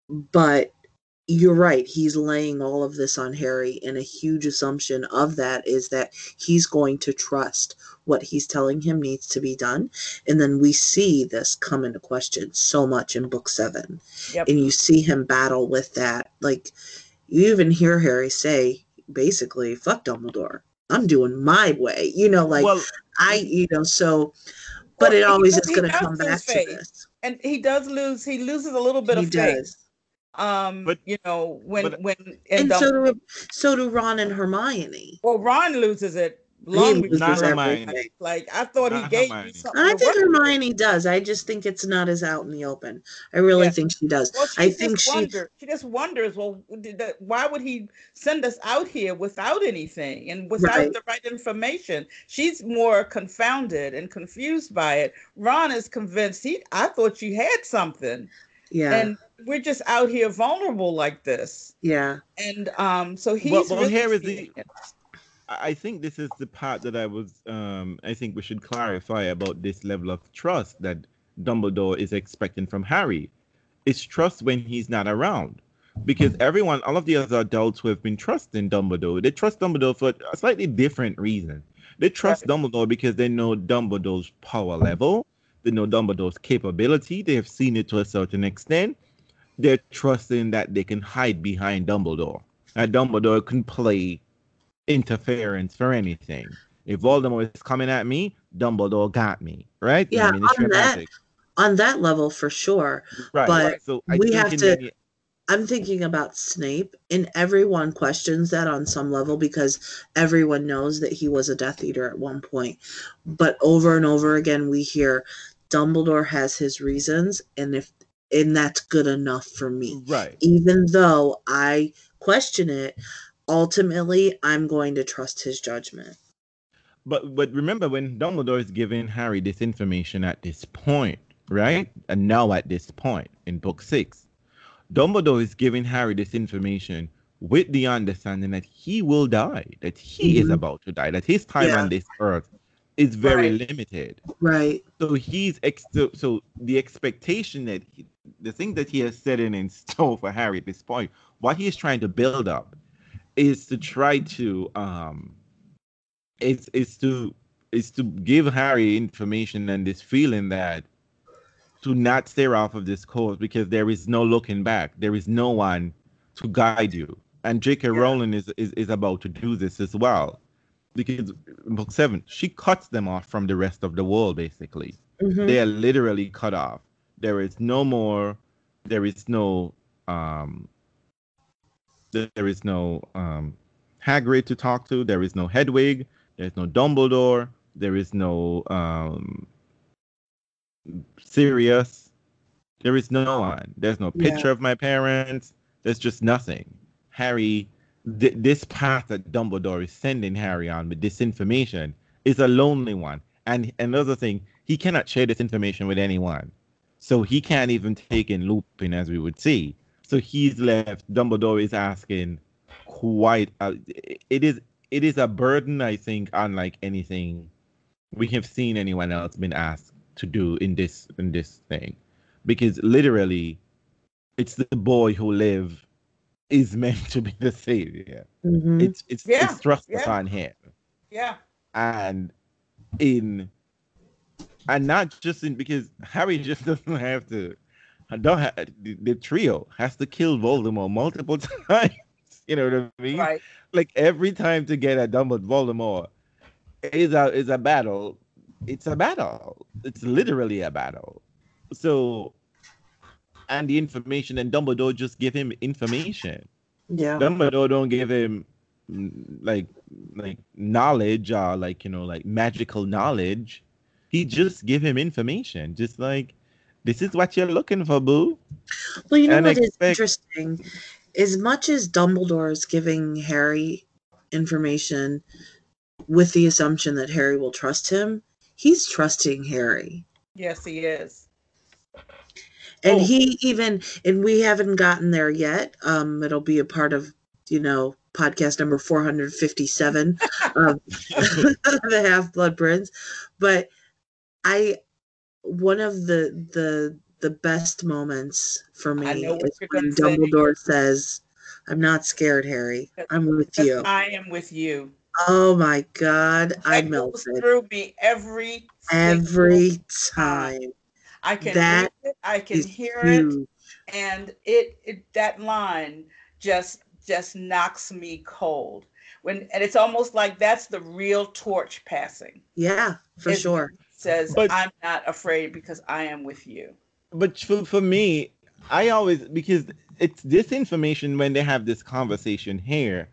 But you're right. He's laying all of this on Harry, and a huge assumption of that is that he's going to trust what he's telling him needs to be done. And then we see this come into question so much in book seven. Yep. And you see him battle with that. Like, you even hear Harry say, basically, fuck Dumbledore. I'm doing my way. You know, like, well, I, you know, so, but Well, it always does- is going to come lose back to this. and he does lose. He loses a little bit He of faith. does. Um, But- you know when but- when and, And so do, so do Ron and Hermione. well, Ron loses it long He before Not Hermione. Like I thought he gave Hermione. you something. I to think work with. Hermione does. I just think it's not as out in the open. I really Yeah. think she does. Well, she I just think she- wonder, she just wonders. Well, did that, why would he send us out here without anything and without Right. the right information? She's more confounded and confused by it. Ron is convinced. He, I thought you had something, Yeah. and we're just out here vulnerable like this. yeah. And um, so he's well, well really here is the. it. I think this is the part that I was. Um, I think we should clarify about this level of trust that Dumbledore is expecting from Harry. It's trust when he's not around, because everyone, all of the other adults who have been trusting Dumbledore, they trust Dumbledore for a slightly different reason. They trust Dumbledore because they know Dumbledore's power level, they know Dumbledore's capability, they have seen it to a certain extent. They're trusting that they can hide behind Dumbledore. That Dumbledore can play interference for anything. If Voldemort is coming at me, Dumbledore got me, right? Yeah, on that, Magic. On that level, for sure. right? but so I we have to- many- I'm thinking about Snape, and everyone questions that on some level because everyone knows that he was a Death Eater at one point. But over and over again, we hear Dumbledore has his reasons, and if and that's good enough for me. right. Even though I question it, ultimately, I'm going to trust his judgment. But but remember when Dumbledore is giving Harry this information at this point, right? And now at this point in book six, Dumbledore is giving Harry this information with the understanding that he will die, that he is Mhm. about to die, that his time Yeah. on this earth is very Right. limited. Right. So he's ex- so, so the expectation that he, the thing that he has set in in store for Harry at this point, what he is trying to build up is to try to um it's it's to is to give Harry information and this feeling that to not steer off of this course because there is no looking back. There is no one to guide you. And J.K. Yeah. Rowling is, is is about to do this as well. Because book seven, she cuts them off from the rest of the world, basically. Mhm. They are literally cut off. There is no more, there is no um there is no um Hagrid to talk to, there is no Hedwig, there's no Dumbledore, there is no um Sirius. There is no one. There's no Yeah. picture of my parents. There's just nothing. Harry, th- this path that Dumbledore is sending Harry on with this information is a lonely one. And another thing, he cannot share this information with anyone. So he can't even take in Lupin, as we would see. So he's left. Dumbledore is asking quite. A, it is. It is a burden, I think, unlike anything we have seen anyone else been asked to do in this in this thing, because literally, it's the boy who live is meant to be the savior. Mhm. It's it's Yeah, it's thrust yeah. upon him Yeah. and in and not just in because Harry just doesn't have to I don't have the, the trio has to kill Voldemort multiple times. You know what I mean? Right. Like every time to get a Dumbledore Voldemort is a is a battle. It's a battle. It's literally a battle. So and the information and Dumbledore just give him information. yeah. Dumbledore don't give him mm, like like knowledge or like you know like magical knowledge. He just give him information, just like this is what you're looking for, boo. Well, you know and what is expect- interesting? As much as Dumbledore is giving Harry information with the assumption that Harry will trust him, he's trusting Harry. Yes, he is. And Oh. he even and we haven't gotten there yet. Um it'll be a part of, you know, podcast number 457 of the Half Blood Prince. But I one of the the the best moments for me I is when gonna say. Dumbledore says, I'm not scared, Harry. I'm with you. I am with you. Oh my god, I That goes melted through me every every single time. I can that it, I can hear it, and it, it that line just just knocks me cold. When and it's almost like that's the real torch passing. Yeah, for sure. Says But- I'm not afraid because I am with you. But for, for me, I always because it's this information when they have this conversation here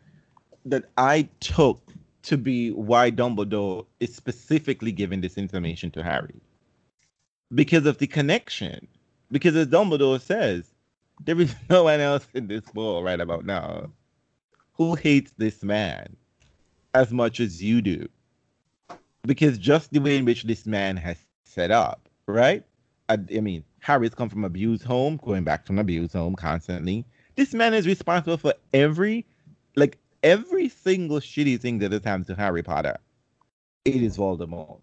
that I took to be why Dumbledore is specifically giving this information to Harry. Because of the connection. Because as Dumbledore says, there is no one else in this world right about now who hates this man as much as you do. Because just the way in which this man has set up, right? I, I mean, Harry's come from abused home, going back from abused home constantly. This man is responsible for every, like every single shitty thing that has happened to Harry Potter. It is Voldemort.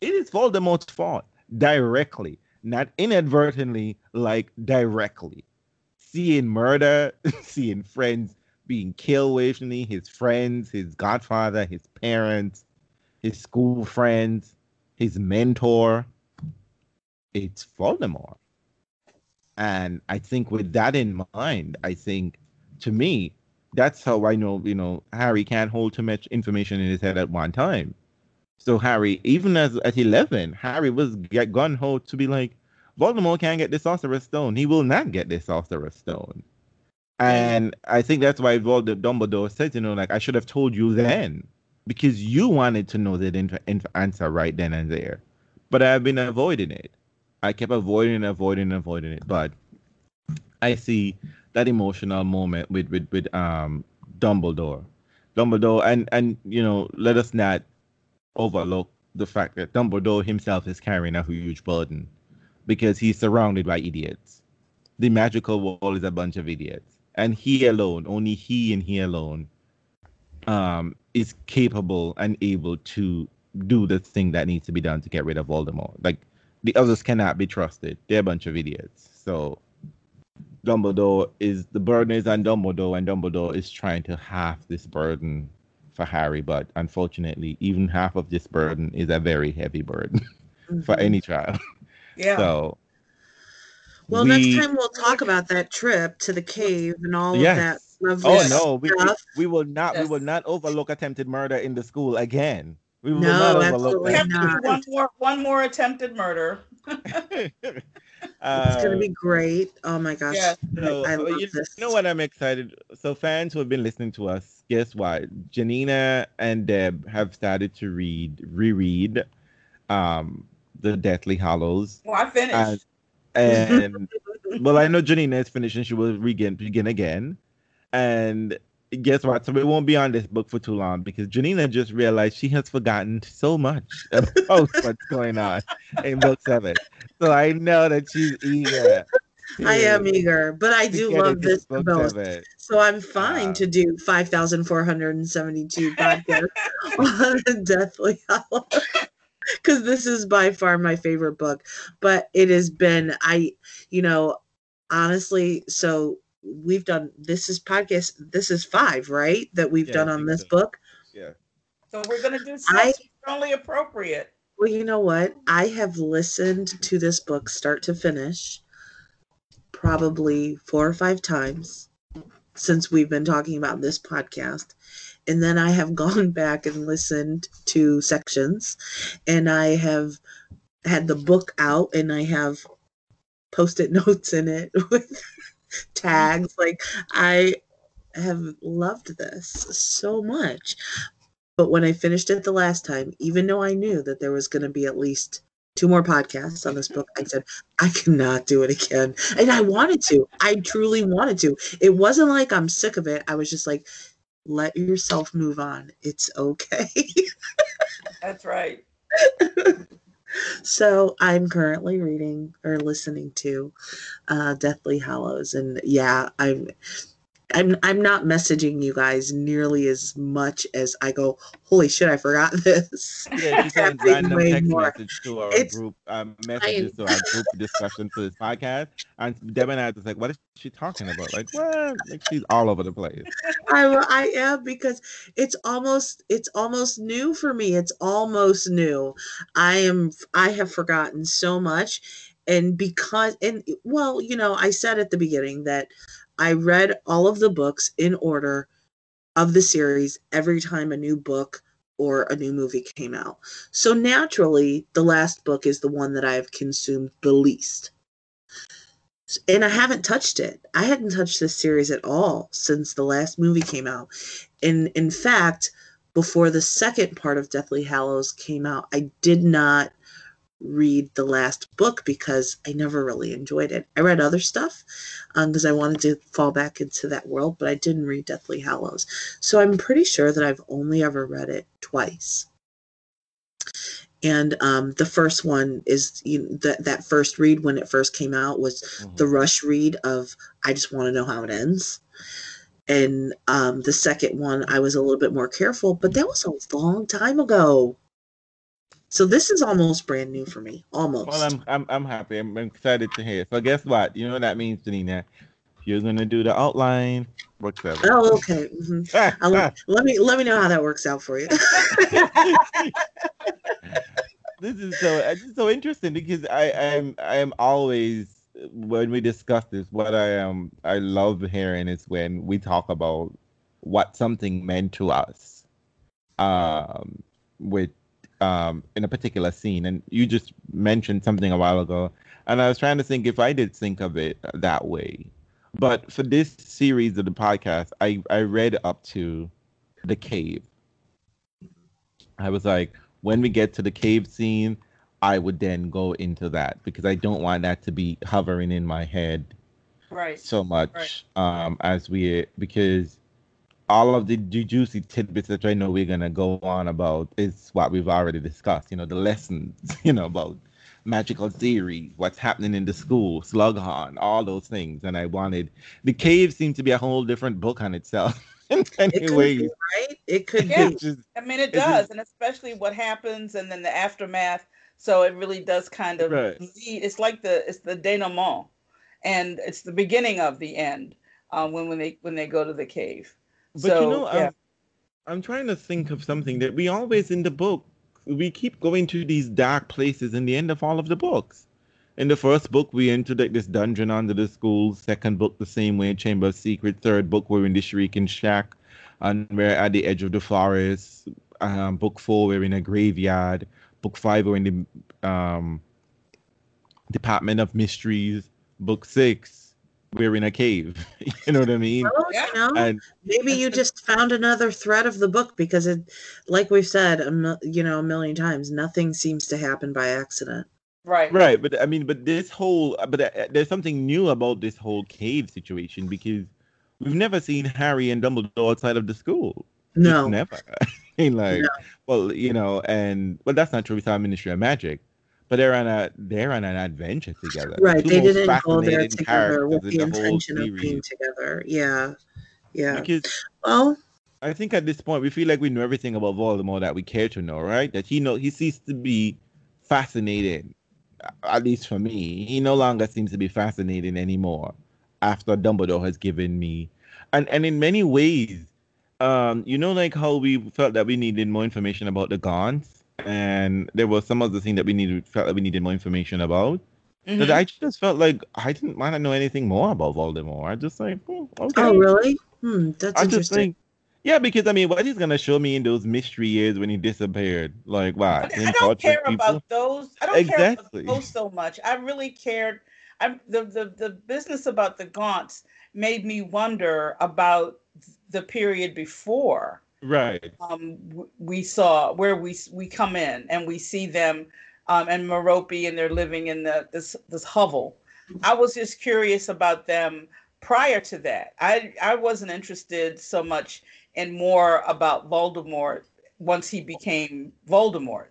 It is Voldemort's fault directly, not inadvertently, like directly. Seeing murder, seeing friends being killed recently, his friends, his godfather, his parents, his school friends, his mentor. It's Voldemort. And I think with that in mind, I think to me, that's how I know, you know, Harry can't hold too much information in his head at one time. So Harry, even as at 11, Harry was get gun ho to be like, Voldemort can't get the Sorcerer's Stone. He will not get the Sorcerer's Stone. And I think that's why Voldemort Dumbledore said, you know, like I should have told you then, because you wanted to know inf- answer right then and there. But I've been avoiding it. I kept avoiding, avoiding, avoiding it. But I see that emotional moment with with with um Dumbledore, Dumbledore, and and you know, let us not overlook the fact that Dumbledore himself is carrying a huge burden because he's surrounded by idiots. The magical world is a bunch of idiots, and he alone, only he and he alone, um, is capable and able to do the thing that needs to be done to get rid of Voldemort. Like the others cannot be trusted; they're a bunch of idiots. So Dumbledore is the burden is on Dumbledore, and Dumbledore is trying to half this burden for Harry. But unfortunately, even half of this burden is a very heavy burden for Mhm. any child. Yeah. So, Well, we- next time we'll talk about that trip to the cave and all Yes. of that Oh no, we, we, we will not. We will not overlook attempted murder in the school again. We will No, not overlook absolutely We that. not. one more one more attempted murder. It's gonna Uh, be great. Oh my gosh. Yeah. So, I uh, love you this. know what I'm excited. So fans who have been listening to us, guess what? Janina and Deb have started to read, reread, um, the Deathly Hallows, Well, I finished. and, and well, I know Janina is finished and she will begin begin again. And guess what? So we won't be on this book for too long because Janina just realized she has forgotten so much about what's going on in book seven. So I know that she's eager. I am eager, but I do love this book most. So I'm fine to do 5,472 podcasts on Deathly Hallow. Because this is by far my favorite book. But it has been, I, you know, honestly, so we've done, this is podcast, this is five, right? That we've Yeah, done on this so. book. so we're gonna do I- something only appropriate. Well, you know what? I have listened to this book start to finish probably four or five times since we've been talking about this podcast. And then I have gone back and listened to sections, and I have had the book out and I have post it notes in it with tags. Like, I have loved this so much. But when I finished it the last time, even though I knew that there was going to be at least two more podcasts on this book, I said, I cannot do it again. And I wanted to. I truly wanted to. It wasn't like I'm sick of it. I was just like, let yourself move on. It's okay. That's right. so I'm currently reading or listening to uh, Deathly Hallows. And yeah, I'm. I'm I'm not messaging you guys nearly as much as I go. Holy shit! I forgot this. Yeah, she sends happening random text more. message to our It's- group um, messages to our group discussion for this podcast, and Deb and I was like, "What is she talking about? Like, what? Like she's all over the place." I I am because it's almost it's almost new for me. It's almost new. I am I have forgotten so much and because and well, you know, I said at the beginning that I read all of the books in order of the series every time a new book or a new movie came out. So naturally, the last book is the one that I've consumed the least. And I haven't touched it. I hadn't touched this series at all since the last movie came out. And in fact, before the second part of Deathly Hallows came out, I did not read the last book because I never really enjoyed it. I read other stuff because I wanted to fall back into that world, but I didn't read Deathly Hallows. So I'm pretty sure that I've only ever read it twice. And um, the first one is you know, that that first read when it first came out was Mhm. the rush read of I just want to know how it ends. And um, the second one, I was a little bit more careful, but that was a long time ago. So this is almost brand new for me. Almost. Well, I'm I'm I'm happy. I'm excited to hear. So guess what? You know what that means, Janina? You're gonna do the outline. Whatever. oh, okay. mhm. Let, let me let me know how that works out for you. this is so uh, this is so interesting because I am I am always when we discuss this what I am I love hearing is when we talk about what something meant to us um with um in a particular scene and you just mentioned something a while ago and I was trying to think if I did think of it that way but for this series of the podcast I I read up to the cave I was like when we get to the cave scene, I would then go into that because I don't want that to be hovering in my head Right. so much Right. um as we because all of the ju- juicy tidbits that I know we're gonna go on about is what we've already discussed. You know, the lessons, you know, about magical theory, what's happening in the school, Slughorn, all those things. And I wanted the cave seemed to be a whole different book on itself in It many could be, ways. right? It could Yeah. be. Just- I mean, it- does, and especially what happens and then the aftermath. So it really does kind of Right. lead. It's like the it's the denouement, and it's the beginning of the end um, when when they when they go to the cave. But so, you know, yeah. I'm, I'm trying to think of something that we always in the book we keep going to these dark places in the end of all of the books. In the first book, we enter like this dungeon under the school. Second book, the same way, Chamber of Secret. Third book, we're in the Shrieking Shack, and we're at the edge of the forest. Um, book four, we're in a graveyard. Book five, we're in the um, Department of Mysteries. Book six, we're in a cave. you know what I mean? Well, Yeah. you know, And maybe you just found another thread of the book because it, like we've said, a mil- you know, a million times, nothing seems to happen by accident. right, Right, but I mean, but this whole, but uh, there's something new about this whole cave situation because we've never seen Harry and Dumbledore outside of the school. Just No, never. I mean, like, No. well, you know, and well, that's not true. We saw Ministry of Magic, but they're on a they're on an adventure together. right? Two They didn't go there together with the in the intention of being together. Yeah, yeah. Because Well, I think at this point we feel like we know everything about Voldemort that we care to know, right? That he know he ceased to be fascinated, at least for me. He no longer seems to be fascinating anymore after Dumbledore has given me, and and in many ways, um, you know, like how we felt that we needed more information about the Gaunts, and there was some other thing that we needed felt that we needed more information about. Mhm. That I just felt like I didn't want to know anything more about Voldemort. I just like, hmm, okay. oh really? Hmm, that's I just interesting. think, yeah, because I mean, what he's gonna show me in those mystery years when he disappeared, like why? But him I don't torturing care people? about those. I don't care about those so much. I really cared. I the, the the business about the Gaunts made me wonder about the period before Right. um, we saw where we we come in and we see them um, and Merope and they're living in the this this hovel. I was just curious about them prior to that. I I wasn't interested so much in more about Voldemort once he became Voldemort.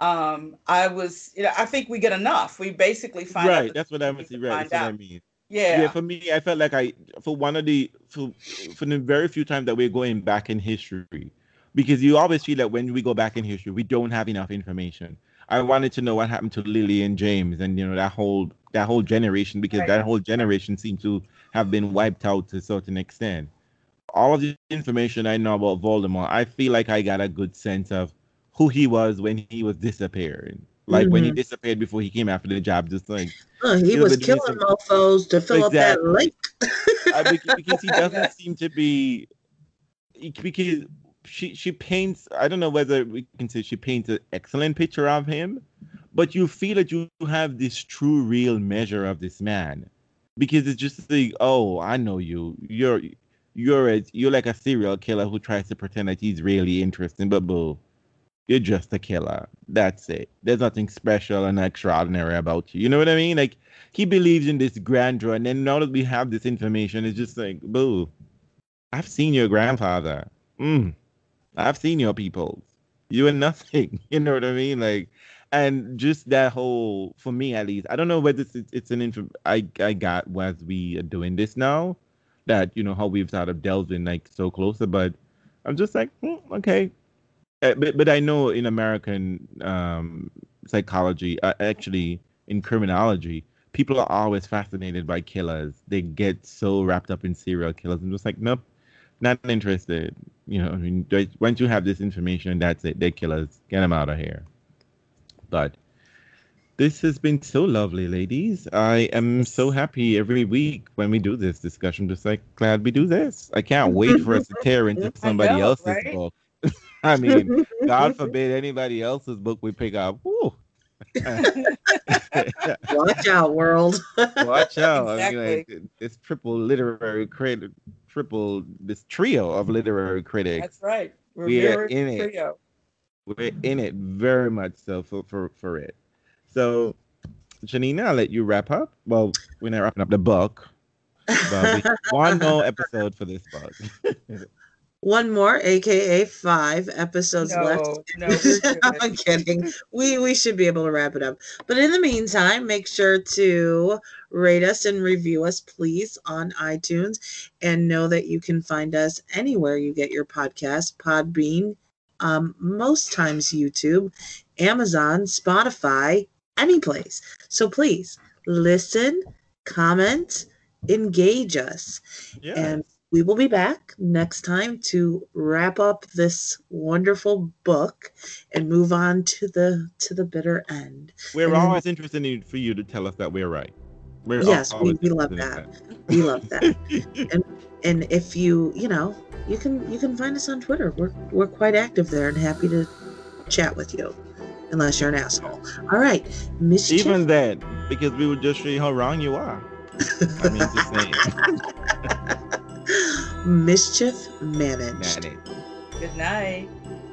Um, I was, you know, I think we get enough. We basically find out Right. That's what I Right. That's what I mean. Yeah. Yeah. For me, I felt like I for one of the for for the very few times that we're going back in history, because you always feel that when we go back in history, we don't have enough information. I wanted to know what happened to Lily and James, and you know that whole that whole generation, because Right. that whole generation seemed to have been wiped out to a certain extent. All of the information I know about Voldemort, I feel like I got a good sense of who he was when he was disappearing. Like when he Mhm. disappeared before he came after the job, just like Oh, he was killing mofos to fill up that lake. I, because he doesn't seem to be because she she paints i don't know whether we can say she paints an excellent picture of him but you feel that you have this true real measure of this man. Because it's just like oh i know you. You're you're a, you're like a serial killer who tries to pretend that he's really interesting but boo you're just a killer. That's it. There's nothing special and extraordinary about you. You know what i mean? Like he believes in this grandeur and then now that we have this information it's just like boo. I've seen your grandfather. Mm, i've seen your people. You are nothing. You know what i mean? Like and just that whole for me at least i don't know whether it's, it's an info i i got as we are doing this now that you know how we've sort of delved in like so closer but i'm just like hmm, okay but, but i know in american um psychology uh, actually in criminology people are always fascinated by killers. They get so wrapped up in serial killers. I'm just like, nope, not interested. You know, I mean, once you have this information, that's it. They're killers. Get them out of here. But this has been so lovely, ladies. I am so happy every week when we do this discussion. Just like glad we do this. I can't wait for us to tear into somebody know, else's right? book. I mean, God forbid anybody else's book we pick up. Watch out, world. Watch out! I mean, Exactly. like this triple literary credit, triple this trio of literary critics. That's right. We are Rivera in it. Trio. We're in it very much so for for, for it. So, Janina, I'll let you wrap up. Well, we're not wrapping up the book, but one more episode for this book. One more, aka five episodes left. No, no, we're. I'm kidding. We we should be able to wrap it up. But in the meantime, make sure to rate us and review us, please, on iTunes, and know that you can find us anywhere you get your podcast: Podbean, um, most times YouTube, Amazon, Spotify, any place. So please listen, comment, engage us. Yeah. And we will be back next time to wrap up this wonderful book and move on to the to the bitter end. we're and always interested in for you to tell us that we're right. We're Yes, we- we love that. We love that. that. And if you, you know, you can you can find us on Twitter. We're we're quite active there and happy to chat with you. Unless you're an asshole. All right. Mischief. Even then, because we would just show you how wrong you are. I mean, just saying. Mischief managed. Manage. Good night. Right?